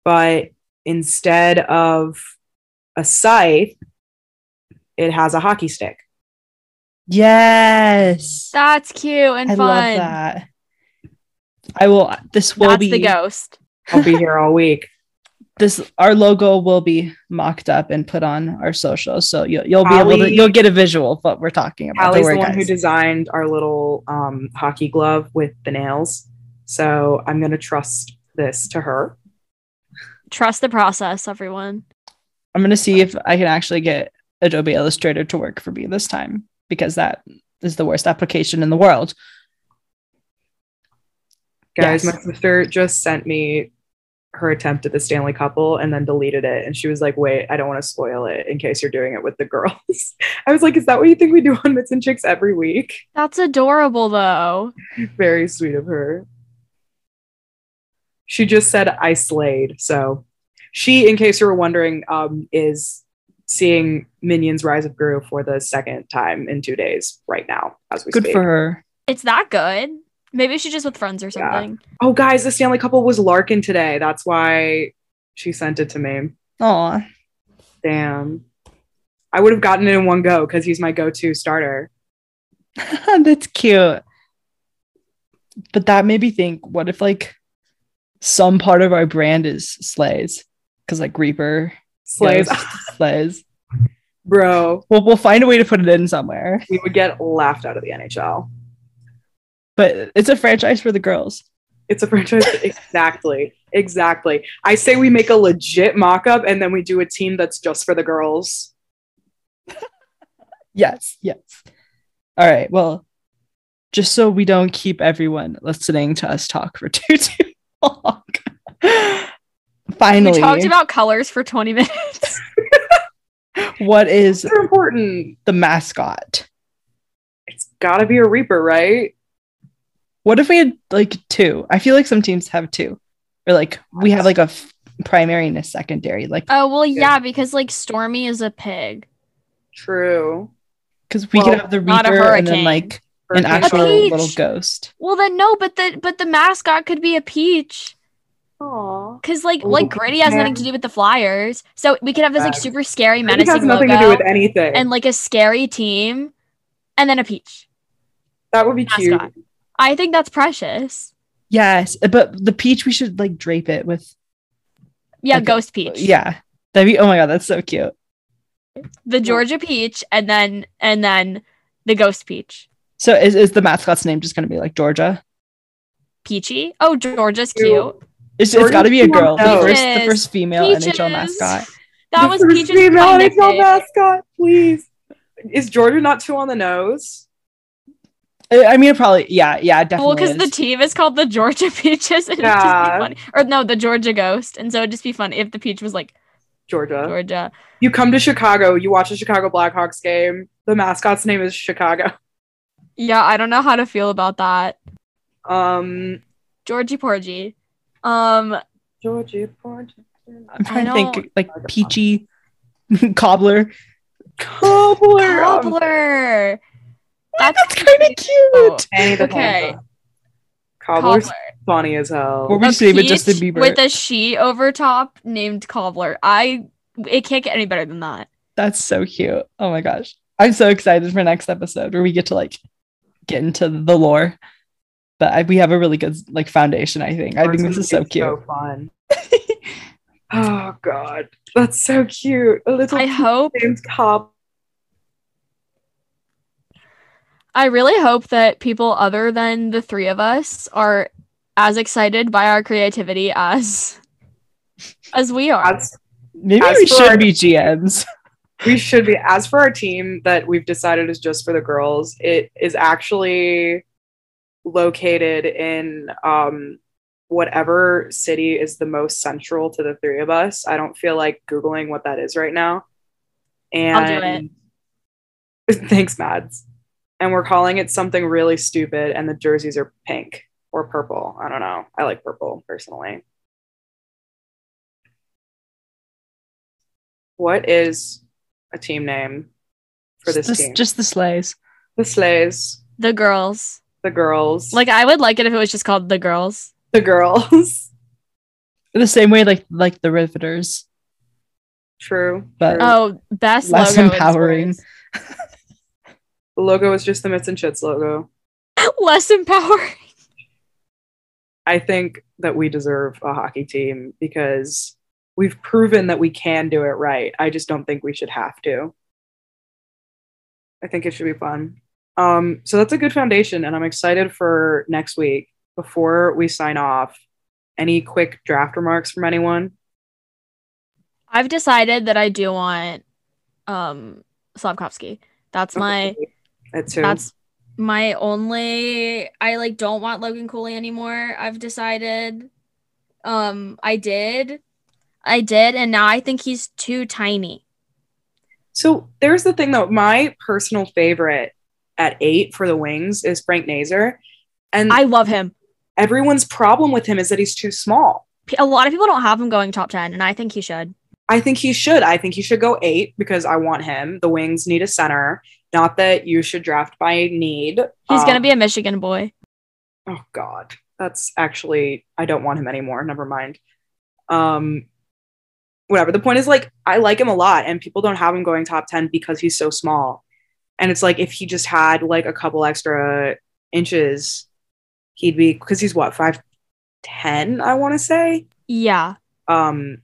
but instead of a scythe, it has a hockey stick. Yes. That's cute and I fun. love that. I will this will That's be the ghost. I'll be here all week. (laughs) this our logo will be mocked up and put on our socials. So you'll you'll be able to you'll get a visual of what we're talking about. Don't Allie's the one who designed our little um, hockey glove with the nails. So I'm going to trust this to her. Trust the process, everyone. I'm gonna see if I can actually get Adobe Illustrator to work for me this time because that is the worst application in the world. Guys, Yes. my sister just sent me her attempt at the Stanley couple and then deleted it. And she was like, wait, I don't want to spoil it in case you're doing it with the girls. (laughs) I was like, is that what you think we do on Mitts and Chicks every week? That's adorable, though. Very sweet of her. She just said I slayed. So she, in case you were wondering, um, is seeing Minions Rise of Gru for the second time in two days right now as we Good speak. for her. It's that good. Maybe she's just with friends or Yeah. something. Oh, guys, the Stanley couple was Larkin today. That's why she sent it to me. Aw. Damn. I would have gotten it in one go because he's my go-to starter. (laughs) That's cute. But that made me think, what if like some part of our brand is slays? Because like Reaper Slays, (laughs) slays. bro. Well, we'll find a way to put it in somewhere. We would get laughed out of the NHL. But it's a franchise for the girls. It's a franchise. (laughs) exactly. Exactly. I say we make a legit mock-up and then we do a team that's just for the girls. (laughs) Yes, yes. All right. Well, just so we don't keep everyone listening to us talk for too too long. Finally, We talked about colors for 20 minutes. (laughs) what is They're important. the mascot? It's gotta be a Reaper, right? What if we had like two? I feel like some teams have two, or like we have like a f- primary and a secondary, like oh, well, Yeah. yeah, because like Stormy is a pig. True. because we Well, could have the reaper and then hurricane. like an Hurricane actual little ghost. Well, then no, but the but the mascot could be a peach. Aw. Cause like Ooh, like Gritty has nothing to do with the Flyers, so we could have this like super scary, It menacing has nothing logo, to do with anything. and like a scary team, and then a peach that would be cute. I think that's precious. Yes, but the peach we should like drape it with. Yeah, Like ghost peach. Yeah, that'd be. Oh my god, that's so cute. the Georgia peach, and then and then the ghost peach. So is is the mascot's name just gonna be like Georgia? Peachy. Oh, Georgia's Cute. cute. It's, it's Georgia's got to be a girl. The first, the first female Peaches. NHL mascot. That The was first Peach's female NHL big. mascot, please. Is Georgia not too on the nose? I I mean, it probably. Yeah, yeah, definitely. Well, because the team is called the Georgia (laughs) Peaches, and Yeah. it'd just be funny. Or no, the Georgia Ghost, and so it'd just be fun if the peach was like Georgia. Georgia. You come to Chicago, you watch a Chicago Blackhawks game. The mascot's name is Chicago. (laughs) Yeah, I don't know how to feel about that. Um, Georgie Porgy. Um, Georgia, Georgia. I'm trying to think like peachy (laughs) cobbler. Cobbler. Cobbler. That's, That's kind of cute. Annie the Okay. Cobbler's Cobbler. funny as hell. Or we A just name it Justin peach Bieber. with a she over top named Cobbler. I it can't get any better than that. That's so cute. Oh my gosh. I'm so excited for next episode where we get to like get into the lore. But I, we have a really good like foundation, I think. I think this is so cute. So fun. (laughs) oh god, that's so cute. A little I hope named Cop. I really hope that people other than the three of us are as excited by our creativity as (laughs) as we are. As, Maybe As we should our- be GMs. (laughs) we should be. As for our team that we've decided is just for the girls, it is actually located in um whatever city is the most central to the three of us. I don't feel like googling what that is right now. And I'll do (laughs) Thanks, Mads. And we're calling it something really stupid, and the jerseys are pink or purple. I don't know. I like purple personally. What is a team name for this just, team? just the slays. the Slays, The girls. The girls, Like I would like it if it was just called the girls. the girls. (laughs) The same way like like the Riveters. True. But- true. Oh, best Less logo empowering. the logo is just the Mitts and Chicks logo. (laughs) Less empowering. I think that we deserve a hockey team because we've proven that we can do it right. I just don't think we should have to. I think it should be fun. Um, so that's a good foundation, and I'm excited for next week. Before we sign off, any quick draft remarks from anyone? I've decided that I do want um Slavkovsky. That's my That too. that's my only I like don't want Logan Cooley anymore. I've decided. Um I did. I did and now I think he's too tiny. So there's the thing though. My personal favorite at eight for the Wings is Frank Nazar, and I love him. everyone's problem with him is that he's too small. A lot of people don't have him going top 10 and I think he should. I think he should. I think he should go eight because I want him. The Wings need a center. Not that you should draft by need. He's going to Um, be a Michigan boy. Oh God, that's actually I don't want him anymore. Never mind. Um, whatever. The point is, like, I like him a lot, and people don't have him going top ten because he's so small. And it's like if he just had like a couple extra inches, he'd be because he's what five ten. I want to say. Yeah. Um,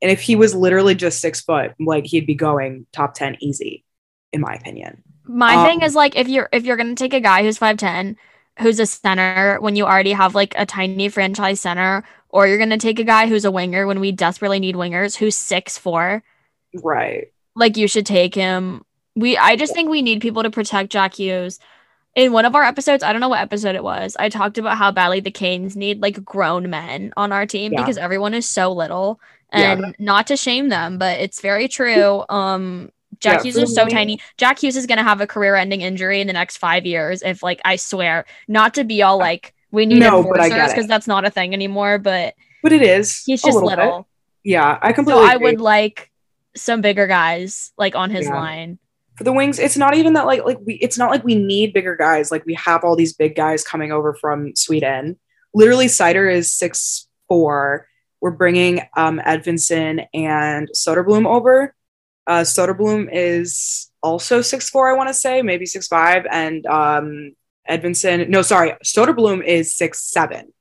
and if he was literally just six foot, like he'd be going top ten easy, in my opinion. My Um, thing is like if you're if you're gonna take a guy who's five ten, who's a center when you already have like a tiny franchise center, or you're gonna take a guy who's a winger when we desperately need wingers who's six four, Right. like you should take him. We I just think we need people to protect Jack Hughes. In one of our episodes, I don't know what episode it was, I talked about how badly the Canes need like grown men on our team Yeah. because everyone is so little. Yeah. And not to shame them, but it's very true. Um Jack Yeah, Hughes is so me- tiny. Jack Hughes is gonna have a career-ending injury in the next five years. If like I swear, not to be all like we need No, enforcers because that's not a thing anymore. But But it is. he's just little little. Yeah, I completely. So. I agree. would like some bigger guys like on his Yeah. line. For the wings it's not even that like like we it's not like we need bigger guys. Like we have all these big guys coming over from sweden. Literally Seider is six four. We're bringing um edvinsson and soderblom over. Uh soderblom is also six four i want to say maybe six five and um edvinsson no sorry soderblom is six seven.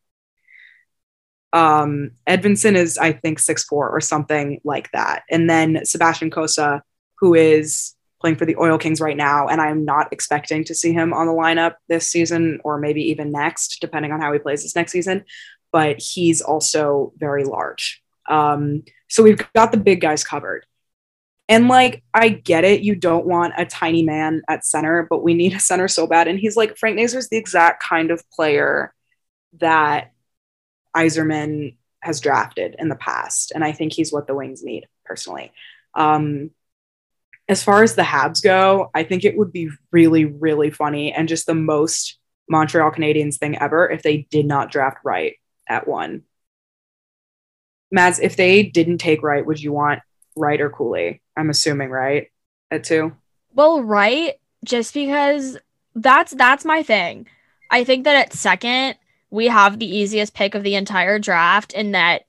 Um edvinsson is i think six four or something like that. And then sebastian cossa who is playing for the Oil Kings right now, and I'm not expecting to see him on the lineup this season or maybe even next, depending on how he plays this next season. But he's also very large. Um, so we've got the big guys covered. And like, I get it, you don't want a tiny man at center, but we need a center so bad. And he's like, Frank Nazar's the exact kind of player that Yzerman has drafted in the past. And I think he's what the Wings need personally. Um, as far as the Habs go, I think it would be really, really funny and just the most Montreal Canadiens thing ever if they did not draft Wright at one. Mads, if they didn't take Wright, would you want Wright or Cooley? I'm assuming Wright at two. Well, right, just because that's that's my thing. I think that at second we have the easiest pick of the entire draft, in that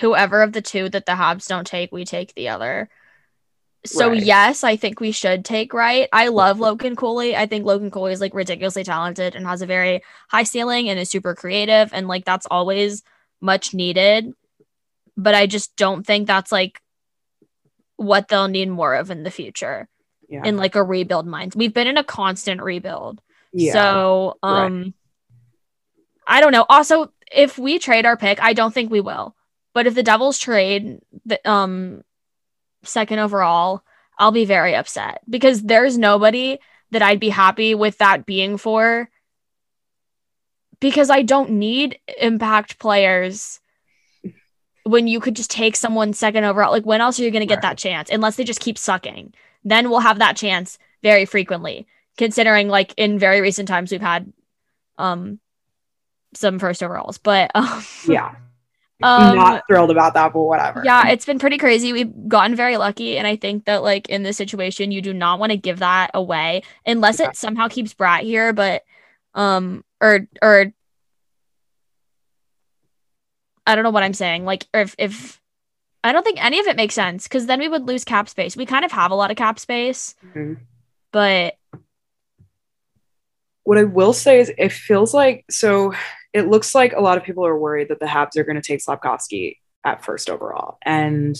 whoever of the two that the Habs don't take, we take the other. So Right. yes, I think we should take Wright. I love Logan Cooley. I think Logan Cooley is like ridiculously talented and has a very high ceiling and is super creative and like that's always much needed. But I just don't think that's like what they'll need more of in the future Yeah. in like a rebuild mind. We've been in a constant rebuild. yeah. So, Right. um I don't know. Also, if we trade our pick, I don't think we will. But if the Devils trade the um second overall, I'll be very upset because there's nobody that I'd be happy with that being for because I don't need impact players when you could just take someone second overall. Like when else are you going to get Right. that chance unless they just keep sucking? Then we'll have that chance very frequently considering like in very recent times we've had um some first overalls but (laughs) um, yeah. Um Not thrilled about that, but whatever. yeah it's been pretty crazy we've gotten very lucky and i think that like in this situation you do not want to give that away unless Yeah. it somehow keeps brat here but um or or i don't know what i'm saying like if if i don't think any of it makes sense because then we would lose cap space we kind of have a lot of cap space Mhm. but What I will say is it feels like so it looks like a lot of people are worried that the Habs are going to take Slafkovsky at first overall. And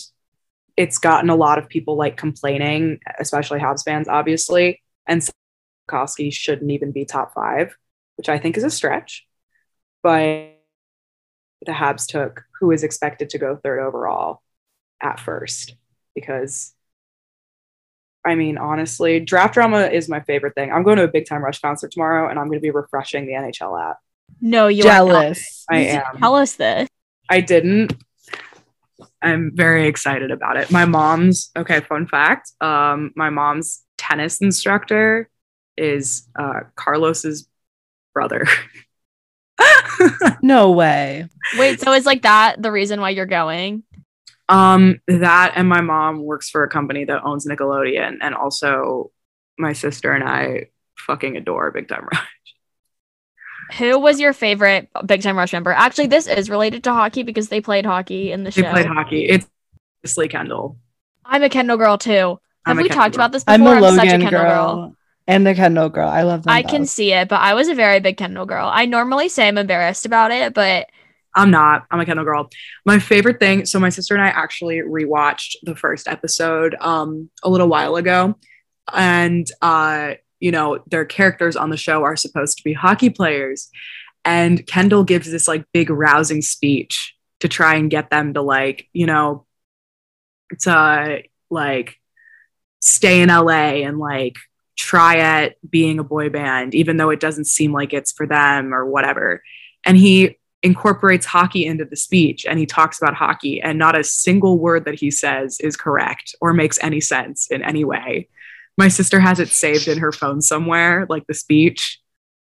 it's gotten a lot of people like complaining, especially Habs fans, obviously. And Slafkovsky shouldn't even be top five, which I think is a stretch. But the Habs took who is expected to go third overall at first because I mean, honestly, draft drama is my favorite thing. I'm going to a big time rush concert tomorrow and I'm going to be refreshing the NHL app. No you are not. Jealous. I am. tell us this I didn't. I'm very excited about it. My mom's okay, fun fact. Um, my mom's tennis instructor is uh Carlos's brother. (laughs) No way. Wait, so is like that the reason why you're going? um, that and my mom works for a company that owns Nickelodeon, and also my sister and I fucking adore Big Time Rush. Who was your favorite Big Time Rush member? Actually, this is related to hockey because they played hockey in the They show. They played hockey. It's Lee Kendall. I'm a Kendall girl too. Have I'm we Kendall talked girl. about this before? I'm a such a Kendall girl, and the Kendall girl. I love them. I can see it, but I was a very big Kendall girl. I normally say I'm embarrassed about it, but I'm not. I'm a Kendall girl. My favorite thing. So my sister and I actually rewatched the first episode um, a little while ago, and uh, you know their characters on the show are supposed to be hockey players, and Kendall gives this like big rousing speech to try and get them to like you know to like stay in LA and like try at being a boy band, even though it doesn't seem like it's for them or whatever. And he incorporates hockey into the speech and he talks about hockey, and not a single word that he says is correct or makes any sense in any way. My sister has it saved in her phone somewhere, like the speech,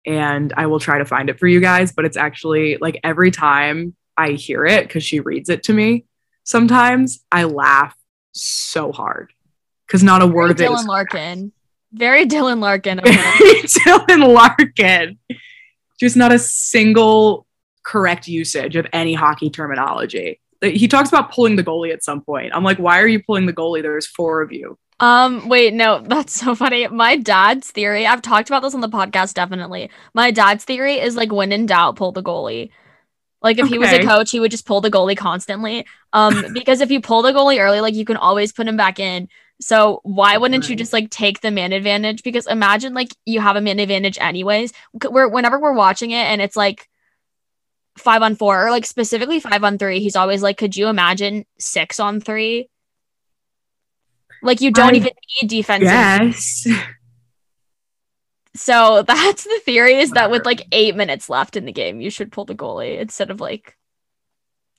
and I will try to find it for you guys. But it's actually like every time I hear it, because she reads it to me, sometimes I laugh so hard because not a very word of it Dylan Larkin. Very Dylan Larkin. (laughs) Dylan Larkin. Just not a single correct usage of any hockey terminology. He talks about pulling the goalie at some point. I'm like, why are you pulling the goalie? There's four of you. Um, wait, no, that's so funny. My dad's theory, I've talked about this on the podcast definitely. My dad's theory is like when in doubt, pull the goalie. Like if he was a coach, he would just pull the goalie constantly. Um, (laughs) because if you pull the goalie early, like you can always put him back in. So why wouldn't you just like take the man advantage? Because imagine like you have a man advantage anyways. We're whenever we're watching it and it's like five on four or like specifically five on three, he's always like, could you imagine six on three? Like you don't I even need defense. Yes. (laughs) So that's the theory is that with like eight minutes left in the game, you should pull the goalie instead of like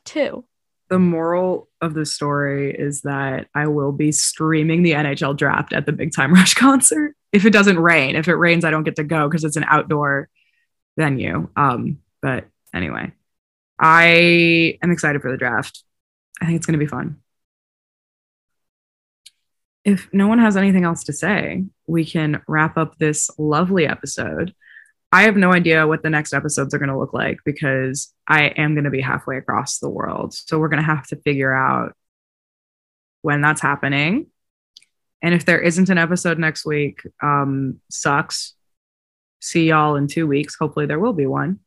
two. The moral of the story is that I will be streaming the NHL draft at the Big Time (laughs) Rush concert. If it doesn't rain, if it rains, I don't get to go because it's an outdoor venue. Um, but anyway, I am excited for the draft. I think it's going to be fun. If no one has anything else to say, we can wrap up this lovely episode. I have no idea what the next episodes are going to look like because I am going to be halfway across the world. So we're going to have to figure out when that's happening. And if there isn't an episode next week, um, sucks. See y'all in two weeks. Hopefully, there will be one.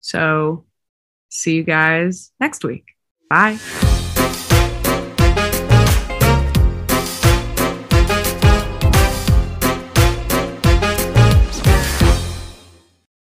So, see you guys next week. Bye.